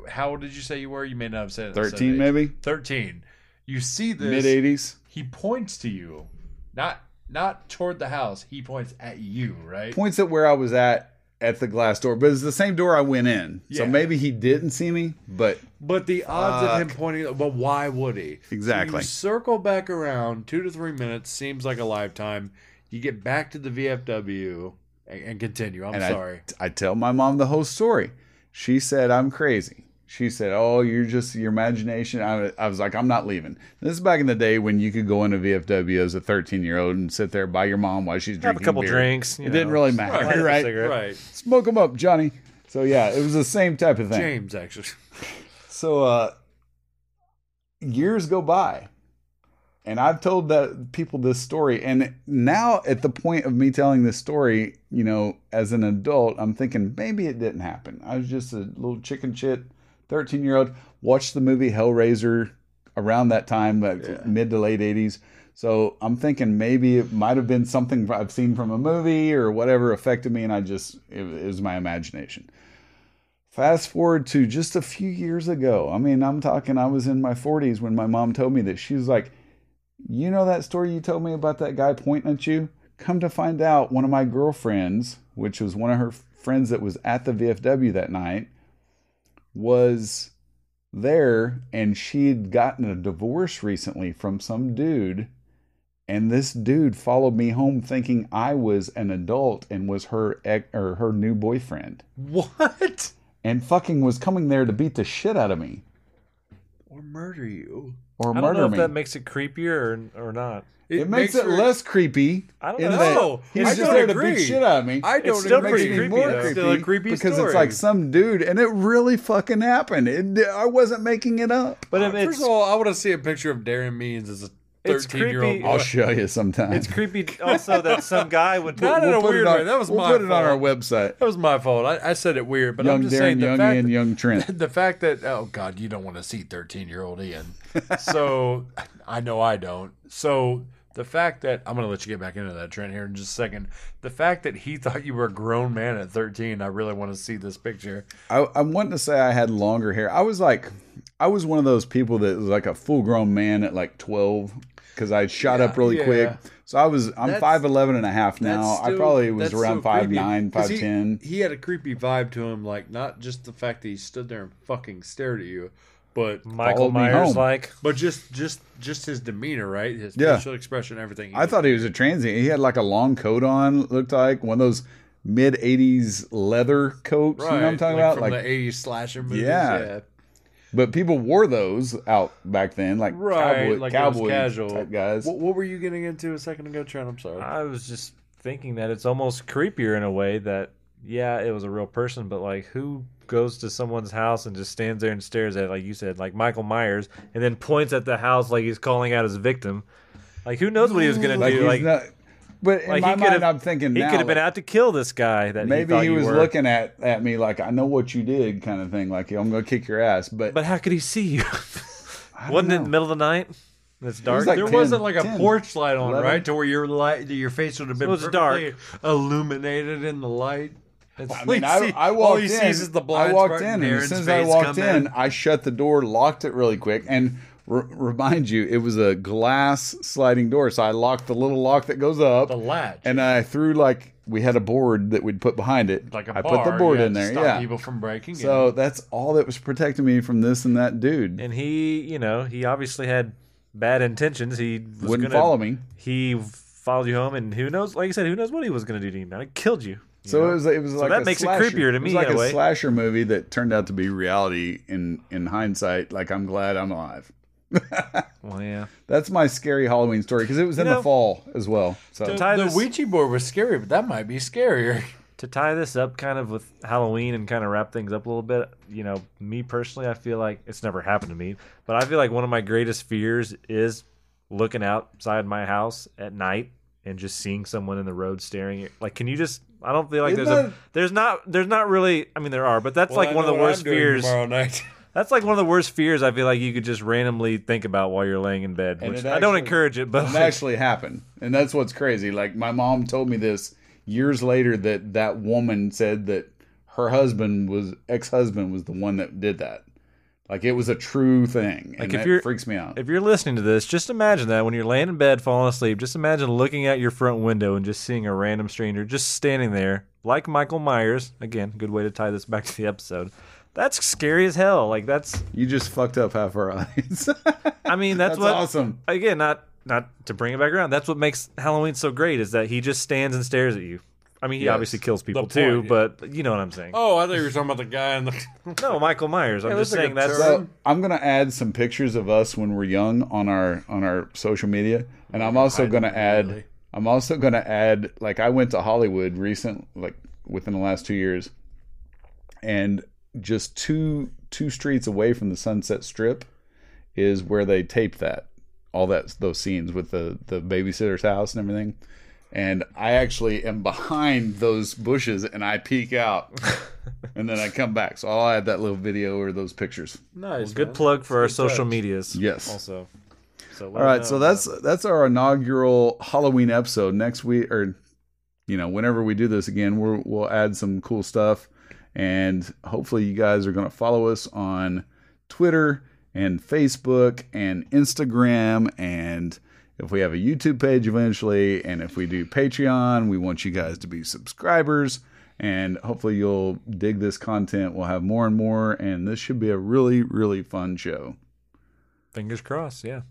how old did you say you were? You may not have said it. thirteen maybe Thirteen. You see this. mid eighties. He points to you, not not toward the house. He points at you, right? Points at where I was at at the glass door, but it's the same door I went in. So maybe he didn't see me, but But the odds of him Fuck. pointing, but why would he? Exactly. You circle back around two to three minutes seems like a lifetime. You get back to the VFW and, and continue. I'm and sorry. I, I tell my mom the whole story. She said I'm crazy. She said, "Oh, you're just your imagination." I, I was like, "I'm not leaving." This is back in the day when you could go into VFW as a 13 year old and sit there by your mom while she's Have drinking a couple beer. drinks. you It didn't really matter, light up right? cigarette. right, Smoke them up, Johnny. So yeah, it was the same type of thing. James actually. So uh years go by. And I've told that people this story and now at the point of me telling this story, you know, as an adult, I'm thinking maybe it didn't happen. I was just a little chicken shit 13-year-old watched the movie Hellraiser around that time, like mid to late 80s. So I'm thinking maybe it might have been something I've seen from a movie or whatever affected me and I just it, it was my imagination. Fast forward to just a few years ago. I mean, I'm talking, I was in my 40s when my mom told me that. She was like, You know that story you told me about that guy pointing at you? Come to find out, one of my girlfriends, which was one of her friends that was at the VFW that night, was there and she'd gotten a divorce recently from some dude. And this dude followed me home thinking I was an adult and was her ex- or her new boyfriend What? and fucking was coming there to beat the shit out of me. or murder you. or I don't murder know if me. that makes it creepier or, or not. It, makes, it less creepy. I don't know. he's I just don't there to agree. beat shit out of me. I don't still agree. pretty makes me creepy, more though. creepy, Still a creepy because story. it's like some dude, and it really fucking happened. It, I wasn't making it up. But Uh, First of all, I want to see a picture of Darren Means as a 13 year old I'll show you sometime. it's creepy also that some guy would Not in a put it weird on- way. That was we'll my put it on our website. That was my fault. I, I said it weird, but young I'm just Darren, saying the young fact Ian, that, young Trent. the fact that oh god, you don't want to see 13 year old Ian. So I know I don't. So the fact that I'm gonna let you get back into that Trent here in just a second. The fact that he thought you were a grown man at 13, I really want to see this picture. I, I'm wanting to say I had longer hair. I was like, I was one of those people that was like a full grown man at like 12 because I shot up really yeah. quick. So I was, I'm That's- 5'11 and a half now. That's I probably was around still creepy. 5'9, 'Cause he- 5'10. He, had a creepy vibe to him, like not just the fact that he stood there and fucking stared at you, but Michael followed Myers like. but just just just his demeanor, right? His Yeah. facial expression, everything. I thought he was a transient. He had like a long coat on, looked like one of those mid 80s leather coats. right, You know what I'm talking like about? from Like, the '80s slasher movies. Yeah. yeah. but people wore those out back then, like right, cowboy, like cowboy casual type guys. What, what were you getting into a second ago, Trent? I'm sorry. I was just thinking that it's almost creepier in a way that yeah, it was a real person, but like who goes to someone's house and just stands there and stares at it, like you said, like Michael Myers, and then points at the house like he's calling out his victim. Like who knows what he was gonna like do? he's Like, not, but in like my he mind, I'm thinking he could have been out to kill this guy that maybe he, he was were. looking at at me like I know what you did, kind of thing. Like I'm gonna kick your ass, but, But how could he see you? I don't Wasn't it in the middle of the night? It's dark. like there 10, wasn't like a 10, porch light on, 11. right, to where your light, your face would have been It was perfectly illuminated in the light. I mean, he I, see- I all walked he in. is the I walked in, and and as soon as I walked in, in. I shut the door, locked it really quick, and r- remind you, it was a glass sliding door. So I locked the little lock that goes up, The latch. and I threw like we had a board that we'd put behind it. like a I bar, put the board yeah, in to there, stop yeah. people from breaking So in. that's all that was protecting me from this and that dude. and he, you know, he obviously had bad intentions. He was Wouldn't gonna, follow me. He followed you home, and who knows? Like I said, who knows what he was going to do to you? Now he killed you. You So know? it was it was like that a makes it creepier to It was me like in a a way. slasher movie that turned out to be reality in in hindsight. Like I'm glad I'm alive. well, yeah. That's my scary Halloween story because it was in know, the fall as well. So the, tie the this- Ouija board was scary, but that might be scarier. To tie this up, kind of with Halloween, and kind of wrap things up a little bit. You know, me personally, I feel like it's never happened to me, but I feel like one of my greatest fears is looking outside my house at night and just seeing someone in the road staring. At, like, can you just? I don't feel like Isn't there's a there's not there's not really. I mean, there are, but that's Well, like I one of the worst I'm doing fears. tomorrow night. That's like one of the worst fears. I feel like you could just randomly think about while you're laying in bed, And which it I don't encourage it, but it actually happened, and that's what's crazy. Like my mom told me this years later that that woman said that her husband was ex husband was the one that did that. Like it was a true thing, and Like, if you're- freaks me out. If you're listening to this, just imagine that when you're laying in bed falling asleep, just imagine looking out your front window and just seeing a random stranger just standing there, like Michael Myers. Again, good way to tie this back to the episode. That's scary as hell. Like that's you just fucked up half our eyes. I mean, that's, That's what awesome. again, not not to bring it back around. That's what makes Halloween so great is that he just stands and stares at you. I mean, he Yes. obviously kills people point, too, yeah. but you know what I'm saying. Oh, I thought you were talking about the guy in the. No, Michael Myers. I'm Yeah, just that's saying that's term. So I'm gonna add some pictures of us when we're young on our on our social media, and I'm also gonna add. immediately. I'm also gonna add like I went to Hollywood recent, like within the last two years, and just two two streets away from the Sunset Strip is where they taped that all that those scenes with the the babysitter's house and everything. And I actually am behind those bushes and I peek out and then I come back. So I'll add that little video or those pictures. Nice. good man. plug for our Good social touch. medias. Yes. Also. So let All me right, know so about that's that's our inaugural Halloween episode. Next week, or you know, whenever we do this again, we'll we'll add some cool stuff, and hopefully, you guys are going to follow us on Twitter and Facebook and Instagram, and if we have a YouTube page eventually, and if we do Patreon, we want you guys to be subscribers. And hopefully you'll dig this content. We'll have more and more, and this should be a really, really fun show. Fingers crossed, yeah.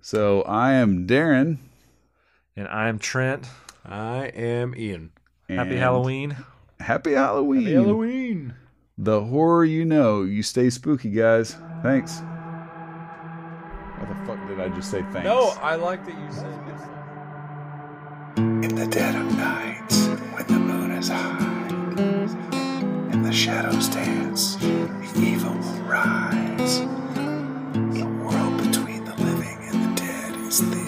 So I am Darren. And I'm Trent. I am Ian. Happy Halloween. Happy Halloween. Halloween. The horror you know. You stay spooky, guys. Thanks. What the fuck did I just say? Thanks. No, I like that you said. In the dead of night, when the moon is high, and the shadows dance, the evil will rise. The world between the living and the dead is the